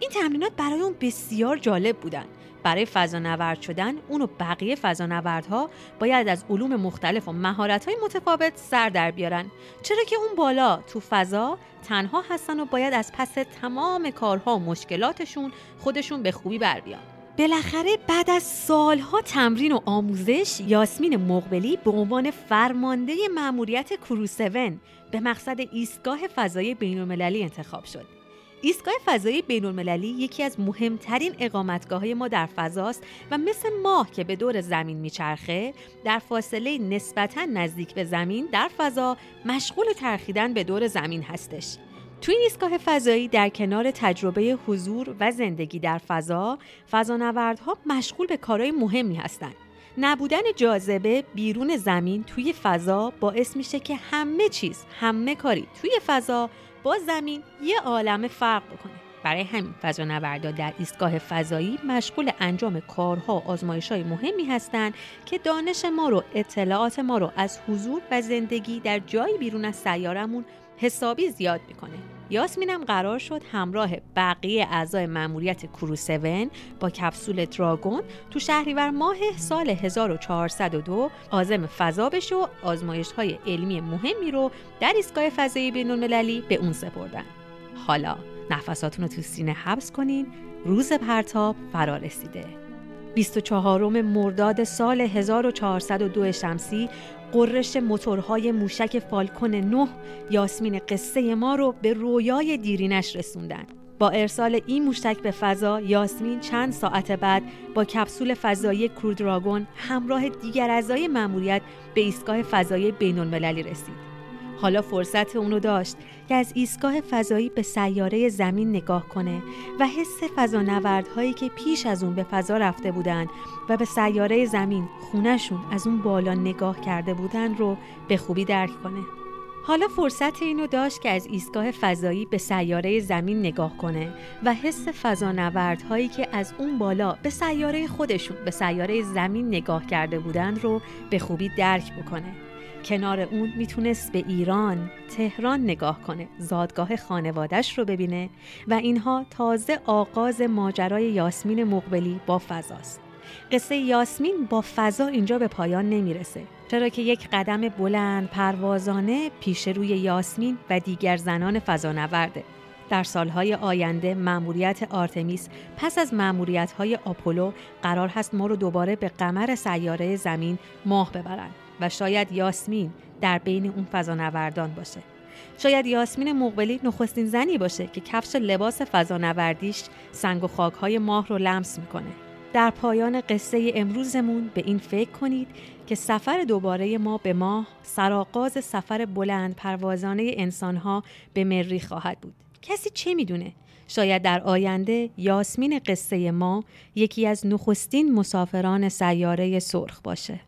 این تمرینات برای اون بسیار جالب بودن. برای فضانورد شدن اون و بقیه فضانوردها باید از علوم مختلف و مهارت‌های متفاوت سر در بیارن. چرا که اون بالا تو فضا تنها هستن و باید از پس تمام کارها و مشکلاتشون خودشون به خوبی بر بیان. بالاخره بعد از سالها تمرین و آموزش یاسمین مقبلی به عنوان فرمانده مأموریت کرو 7 به مقصد ایستگاه فضای بین‌المللی انتخاب شد. ایستگاه فضایی بین المللی یکی از مهمترین اقامتگاه های ما در فضاست و مثل ماه که به دور زمین میچرخه در فاصله نسبتا نزدیک به زمین در فضا مشغول چرخیدن به دور زمین هستش. توی این ایستگاه فضایی در کنار تجربه حضور و زندگی در فضا، فضانوردها مشغول به کارهای مهمی هستند. نبودن جاذبه بیرون زمین توی فضا باعث میشه که همه چیز، همه کاری توی فضا با زمین یه عالم فرق بکنه. برای همین فضانوردا در ایستگاه فضایی مشغول انجام کارها و آزمایش های مهمی هستند که دانش ما رو اطلاعات ما رو از حضور و زندگی در جایی بیرون از سیارمون حسابی زیاد می‌کنه. یاسمینم قرار شد همراه بقیه اعضای مأموریت کرو 7 با کپسول دراگون تو شهریور ماه سال 1402 آزم فضا بشه و آزمایش های علمی مهمی رو در ایستگاه فضایی بین المللی به اون سپردن. حالا نفساتون رو تو سینه حبس کنین. روز پرتاب فرا رسیده. 24 مرداد سال 1402 شمسی قررش موتورهای موشک فالکون 9 یاسمین قصه ما رو به رویای دیرینش رسوندن. با ارسال این موشک به فضا یاسمین چند ساعت بعد با کپسول فضایی کرودراگون همراه دیگر اعضای مأموریت به ایستگاه فضایی بین المللی رسید. حالا فرصت اونو داشت که از ایستگاه فضایی به سیاره زمین نگاه کنه و حس فضانوردهایی که پیش از اون به فضا رفته بودن و به سیاره زمین خونشون از اون بالا نگاه کرده بودن رو به خوبی درک کنه. حالا فرصت اینو داشت که از ایستگاه فضایی به سیاره زمین نگاه کنه و حس فضانوردهایی که از اون بالا به سیاره خودشون به سیاره زمین نگاه کرده بودن رو به خوبی درک بکنه. کنار اون می‌تونست به ایران تهران نگاه کنه زادگاه خانوادش رو ببینه و اینها تازه آغاز ماجرای یاسمین مقبلی با فضاست. قصه یاسمین با فضا اینجا به پایان نمی‌رسه. چرا که یک قدم بلند پروازانه پیش روی یاسمین و دیگر زنان فضانورده. در سالهای آینده مأموریت آرتمیس پس از مأموریت‌های آپولو قرار هست ما رو دوباره به قمر سیاره زمین ماه ببرند و شاید یاسمین در بین اون فضانوردان باشه. شاید یاسمین مقبلی نخستین زنی باشه که کفش لباس فضانوردیش سنگ و خاکهای ماه رو لمس می‌کنه. در پایان قصه امروزمون به این فکر کنید که سفر دوباره ما به ماه سرآغاز سفر بلند پروازانه انسانها به مری خواهد بود. کسی چه می‌دونه؟ شاید در آینده یاسمین قصه ما یکی از نخستین مسافران سیاره سرخ باشه.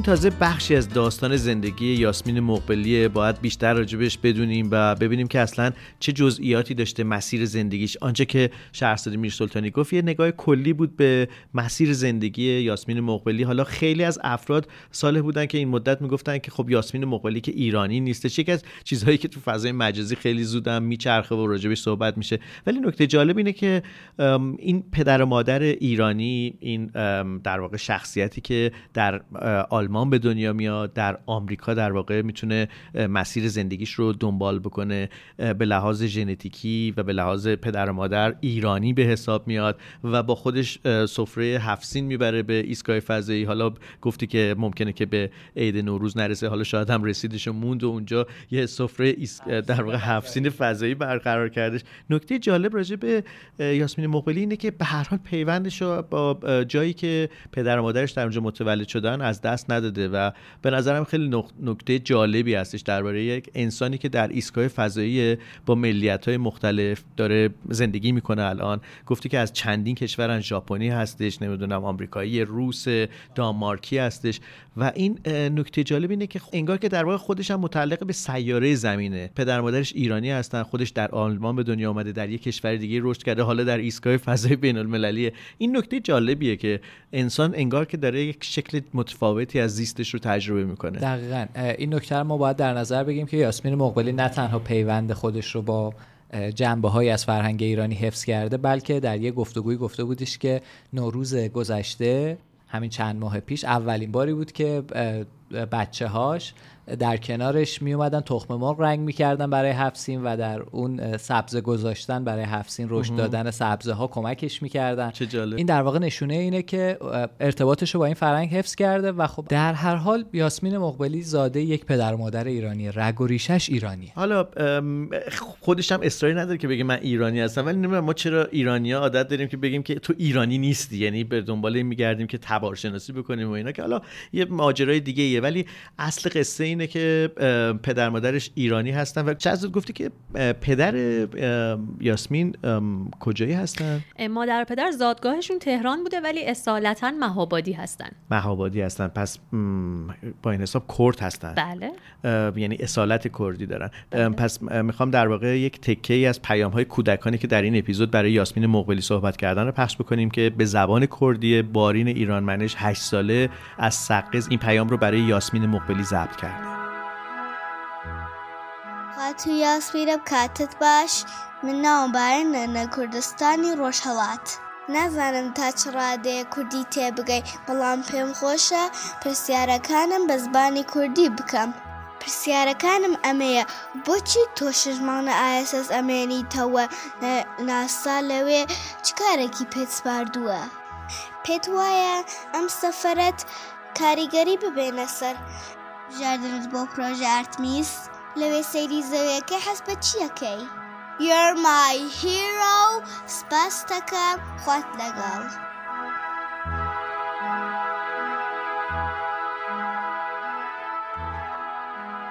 این تازه بخشی از داستان زندگی یاسمین مقبلیه. باید بیشتر راجبش بدونیم و ببینیم که اصلا چه جزئیاتی داشته مسیر زندگیش. آنچه که شهرزاد میر سلطانی گفت یه نگاه کلی بود به مسیر زندگی یاسمین مقبلی. حالا خیلی از افراد ساله بودن که این مدت می‌گفتن که خب یاسمین مقبلی که ایرانی نیستش. یکی از چیزهایی که تو فضای مجازی خیلی زودم میچرخه و راجبش صحبت میشه. ولی نکته جالب اینه که این پدر و مادر ایرانی این در واقع شخصیتی که در آلمان به دنیا میاد در آمریکا در واقع می‌تونه مسیر زندگیش رو دنبال بکنه. به لحاظ ژنتیکی و به لحاظ پدر و مادر ایرانی به حساب میاد و با خودش سفره هفسین می‌بره به ایستگاه فضایی. حالا گفتی که ممکنه که به عید نوروز نرسه. حالا شاید هم رسیدش و موند و اونجا یه سفره در واقع هفسین فضایی برقرار کردش. نکته جالب راجع به یاسمین مقبلی اینه که به هر حال پیوندش رو با جایی که پدر و مادرش در اونجا متولد شدن از دست نداده و به نظرم خیلی نکته جالبی هستش درباره یک انسانی که در ایستگاه فضایی با ملیت های مختلف داره زندگی می‌کنه الان. گفتی که از چندین کشورن ژاپنی هستش نمی‌دونم آمریکایی روس دانمارکی هستش. و این نکته جالب اینه که انگار که در واقع خودش هم متعلق به سیاره زمینه. پدر مادرش ایرانی هستن خودش در آلمان به دنیا آمده در یک کشور دیگه رشد کرده حالا در ایستگاه فضای بین المللیه این نکته جالبیه که انسان انگار که داره یک شکل متفاوتی زیستش رو تجربه می‌کنه.
دقیقا. این نکته ما باید در نظر بگیم که یاسمین مقبلی نه تنها پیوند خودش رو با جنبه های از فرهنگ ایرانی حفظ کرده بلکه در یک گفتگوی گفته بودش که نوروز گذشته همین چند ماه پیش اولین باری بود که بچه هاش در کنارش می اومدن تخم مرغ رنگ می‌کردن برای حفسین و در اون سبزه گذاشتن برای حفسین رشد دادن. سبزه ها کمکش می‌کردن. این در واقع نشونه اینه که ارتباطش رو با این فرهنگ حفظ کرده و خب در هر حال یاسمین مقبلی زاده یک پدر مادر ایرانی رگ و ریشش ایرانی.
حالا خودش هم اصراری نداره که بگه من ایرانی هستم ولی نمی‌دونم ما چرا ایرانی ها عادت داریم که بگیم که تو ایرانی نیستی یعنی به دنبال میگردیم که تبارشناسی بکنیم و اینا که حالا یه ماجرای دیگه ولی اصل قصه اینه که پدر مادرش ایرانی هستن و چه گفتی که پدر یاسمین کجایی هستن؟
مادر و پدر زادگاهشون تهران بوده ولی اصالتا مهابادی هستن.
مهابادی هستن. پس با این حساب کرد هستن.
بله.
یعنی اصالت کردی دارن. بله. پس می‌خوام در واقع یک تکه ای از پیام های کودکانی که در این اپیزود برای یاسمین مقبلی صحبت کردن رو پخش بکنیم که به زبان کردی بارین ایران منش 8 ساله از سقز این پیام رو برای یاسمین مقبلی ضبط کرده
تو یاسمینم کاتت باش. من ناوبارە نەنە کوردستانی ڕۆژهڵات نازانم تا چ ڕادەیە کوردی تێبگەی بەڵام پێم خۆشە پرسیارەکانم بە زبانی کوردی بکەم. پرسیارەکانم ئەمەیە بۆچی تۆ شژمانە ئایسس ئەمێنیتەوە ناسا لەوێ چ کارێکی پێچپاردووە پێت وایە ئەم سەفرەت کاریگەری ببێنە سەر. ژاردنت بۆ پرۆژە ئارتمیس؟ لەوێ سەیری زەویەکە حەز بە چیەکەی You're my hero سپاس دەکەم خوات لەگەڵ.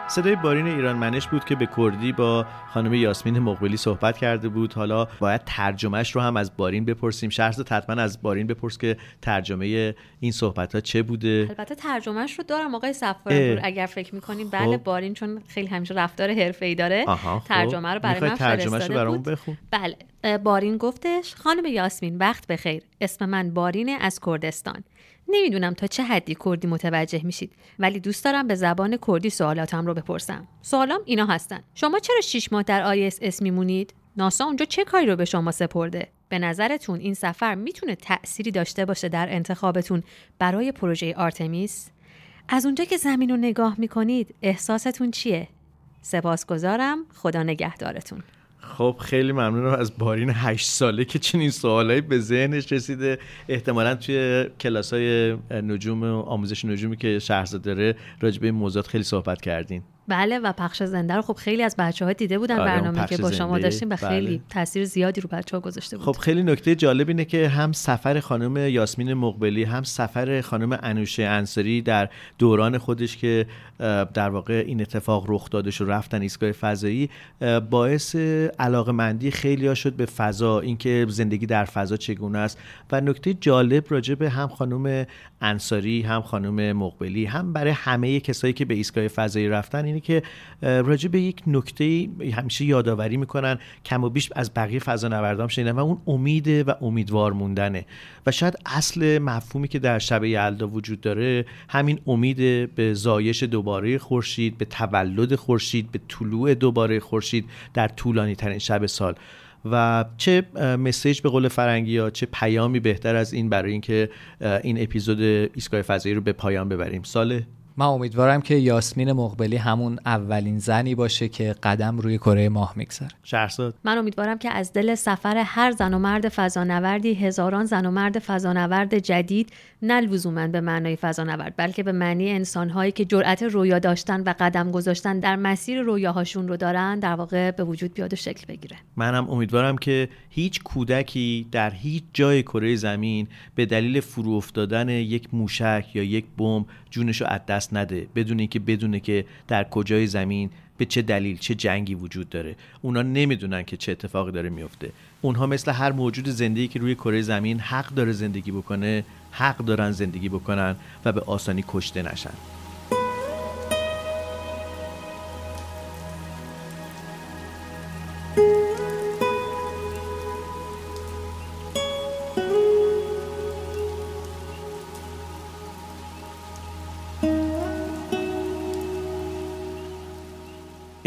صدای بارین ایران منش بود که به کردی با خانم یاسمین مقبلی صحبت کرده بود. حالا باید ترجمهش رو هم از بارین بپرسیم. شهرزاد حتما از بارین بپرس که ترجمه این صحبت ها چه بوده.
البته ترجمهش رو دارم آقای سفارپور اگر فکر می‌کنیم. بله خب. بارین چون خیلی همیشه رفتار ای داره. خب. ترجمه رو برای من فرستاده بود.
بخونم؟
بله بارین گفتش خانم یاسمین وقت بخیر. اسم من بارینه از کردستان. نمی‌دونم تا چه حدی کردی متوجه میشید ولی دوست دارم به زبان کردی سوالاتم رو بپرسم. سوالام اینا هستن. شما چرا شیش ماه در ISS میمونید؟ ناسا اونجا چه کاری رو به شما سپرده؟ به نظرتون این سفر می‌تونه تأثیری داشته باشه در انتخابتون برای پروژه آرتمیس؟ از اونجا که زمین رو نگاه می‌کنید احساستون چیه؟ سپاسگزارم. خدا نگهدارتون.
خب خیلی ممنونم از بارین هشت ساله که چنین سوالایی به ذهنش رسیده. احتمالا توی کلاس های نجوم و آموزش نجومی که شهرزاد داره راجبه این موضوعات خیلی صحبت کردین.
بله و پخش زنده رو خب خیلی از بچه ها دیده بودن
آره،
برنامه که با شما داشتیم و
بله.
خیلی تاثیر زیادی رو بچه ها گذاشته بود
خب خیلی نکته جالب اینه که هم سفر خانم یاسمین مقبلی هم سفر خانم انوشه انصاری در دوران خودش که در واقع این اتفاق رخ دادش و رفتن ایستگاه فضایی باعث علاقمندی خیلی ها شد به فضا اینکه زندگی در فضا چگونه است و نکته جالب راجع به هم خانم انصاری هم خانم مقبلی هم برای همه کسایی که به ایستگاه فضایی رفتن اینه که راجع به یک نکته همیشه یادآوری می‌کنن کم و بیش از بقیه فضا نوردام شنیدن و اون امیده و امیدوار موندنه. و شاید اصل مفهومی که در شب یلدا وجود داره همین امید به زایش دوباره خورشید به تولد خورشید به طلوع دوباره خورشید در طولانی ترین شب سال. و چه مسیج به قول فرنگی ها چه پیامی بهتر از این برای اینکه این اپیزود ایستگاه فضایی رو به پایان ببریم. ساله؟
من امیدوارم که یاسمین مقبلی همون اولین زنی باشه که قدم روی کره ماه می‌گذاره.
شهرزاد.
من امیدوارم که از دل سفر هر زن و مرد فضانوردی هزاران زن و مرد فضانورد جدید نه لزوما به معنای فضانورد بلکه به معنی انسانهایی که جرأت رویا داشتن و قدم گذاشتن در مسیر رویاهاشون رو دارن در واقع به وجود بیاد و شکل بگیره.
منم امیدوارم که هیچ کودکی در هیچ جای کره زمین به دلیل فرو افتادن یک موشک یا یک بمب جونش رو از دست نده بدون اینکه بدونه که در کجای زمین به چه دلیل چه جنگی وجود داره. اونا نمی‌دونن که چه اتفاقی داره میفته اونها مثل هر موجود زندگی که روی کره زمین حق داره زندگی بکنه حق دارن زندگی بکنن و به آسانی کشته نشن.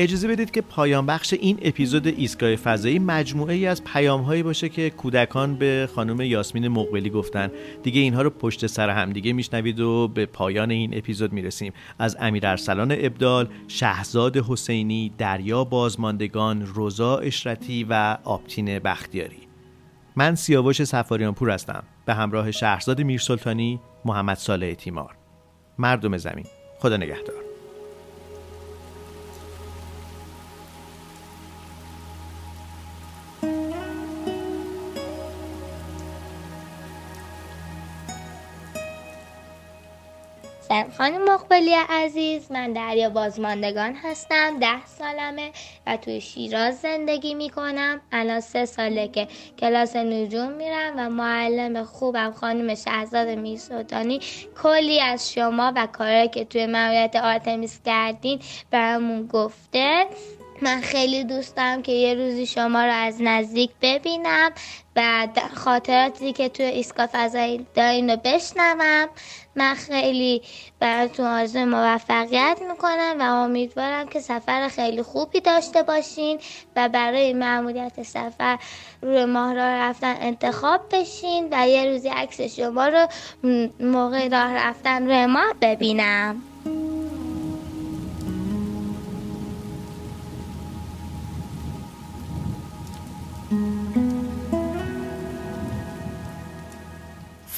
اجازه بدید که پایان بخش این اپیزود ایستگاه فضایی مجموعه ای از پیام هایی باشه که کودکان به خانم یاسمین مقبلی گفتن. دیگه اینها رو پشت سر هم دیگه میشنوید و به پایان این اپیزود می‌رسیم. از امیر ارسلان ابدال شهزاد حسینی دریا بازماندگان رضا اشرتی و آبتین بختیاری. من سیاوش سفاریان پور هستم. به همراه شهرزاد میرسلطانی محمد صالح تیمار. مردم زمین. خدا نگهدار.
مقبلی عزیز من دریا بازماندگان هستم ده سالمه و توی شیراز زندگی می‌کنم. الان سه ساله که کلاس نجوم میرم و معلم خوبم خانم شهزاد میرسودانی کلی از شما و کارهایی که توی مملکت آرتمیس کردین برامون گفته. من خیلی دوست دارم که یه روزی شما رو از نزدیک ببینم و خاطراتی که توی ایستگاه فضایی دارین رو بشنوم. من خیلی براتون آرزوی موفقیت می‌کنم و امیدوارم که سفر خیلی خوبی داشته باشین و برای معمولیت سفر روی ماه راه رفتن انتخاب بشین و یه روزی عکس شما رو موقع راه رفتن روی ماه ببینم.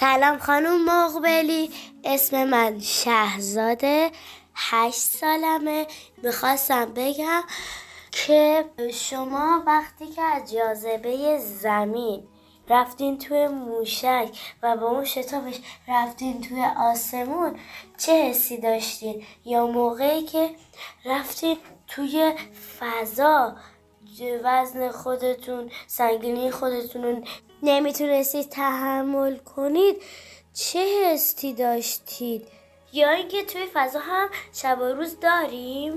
سلام خانم مقبلی. اسم من شهزاده هشت سالمه. می‌خواستم بگم که شما وقتی که از جاذبه زمین رفتین توی موشک و با اون شتابش رفتین توی آسمون چه حسی داشتین؟ یا موقعی که رفتین توی فضا وزن خودتون سنگینی خودتون رو نمی‌تونستید تحمل کنید چه حسی داشتید؟ یا اینکه توی فضا هم شب و روز داریم؟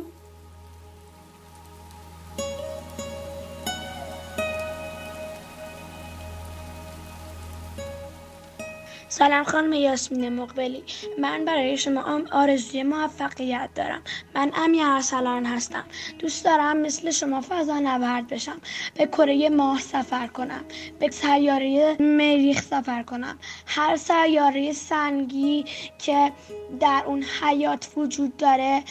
سلام خانم یاسمین مقبلی. من برای شما آرزوی موفقیت دارم. من امی ارسلان هستم. دوست دارم مثل شما فضا نورد بشم. به کره ماه سفر کنم. به سیاره مریخ سفر کنم. هر سیاره سنگی که در اون حیات وجود داره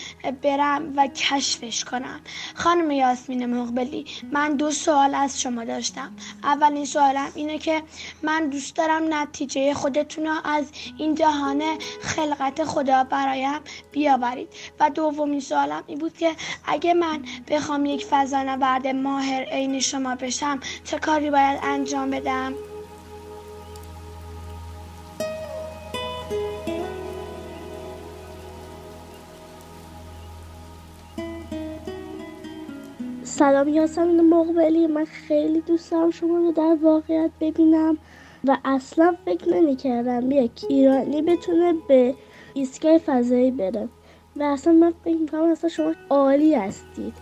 برم و کشفش کنم. خانم یاسمین مقبلی من دو سوال از شما داشتم. اولین سوالم اینه که من دوست دارم نتیجه خودتون از این جهان خلقت خدا برایم بیاورید. و دومین سوالم این بود که اگه من بخوام یک فضانورد ماهر عین شما بشم چه کاری باید انجام بدم؟
سلام یاسمین مقبلی من خیلی دوست دارم شما رو در واقعیت ببینم. و اصلا فکر نمی‌کردم یک ایرانی بتونه به ایستگاه فضایی بره. و اصلا من فکر می‌کنم اصلا شما عالی هستید.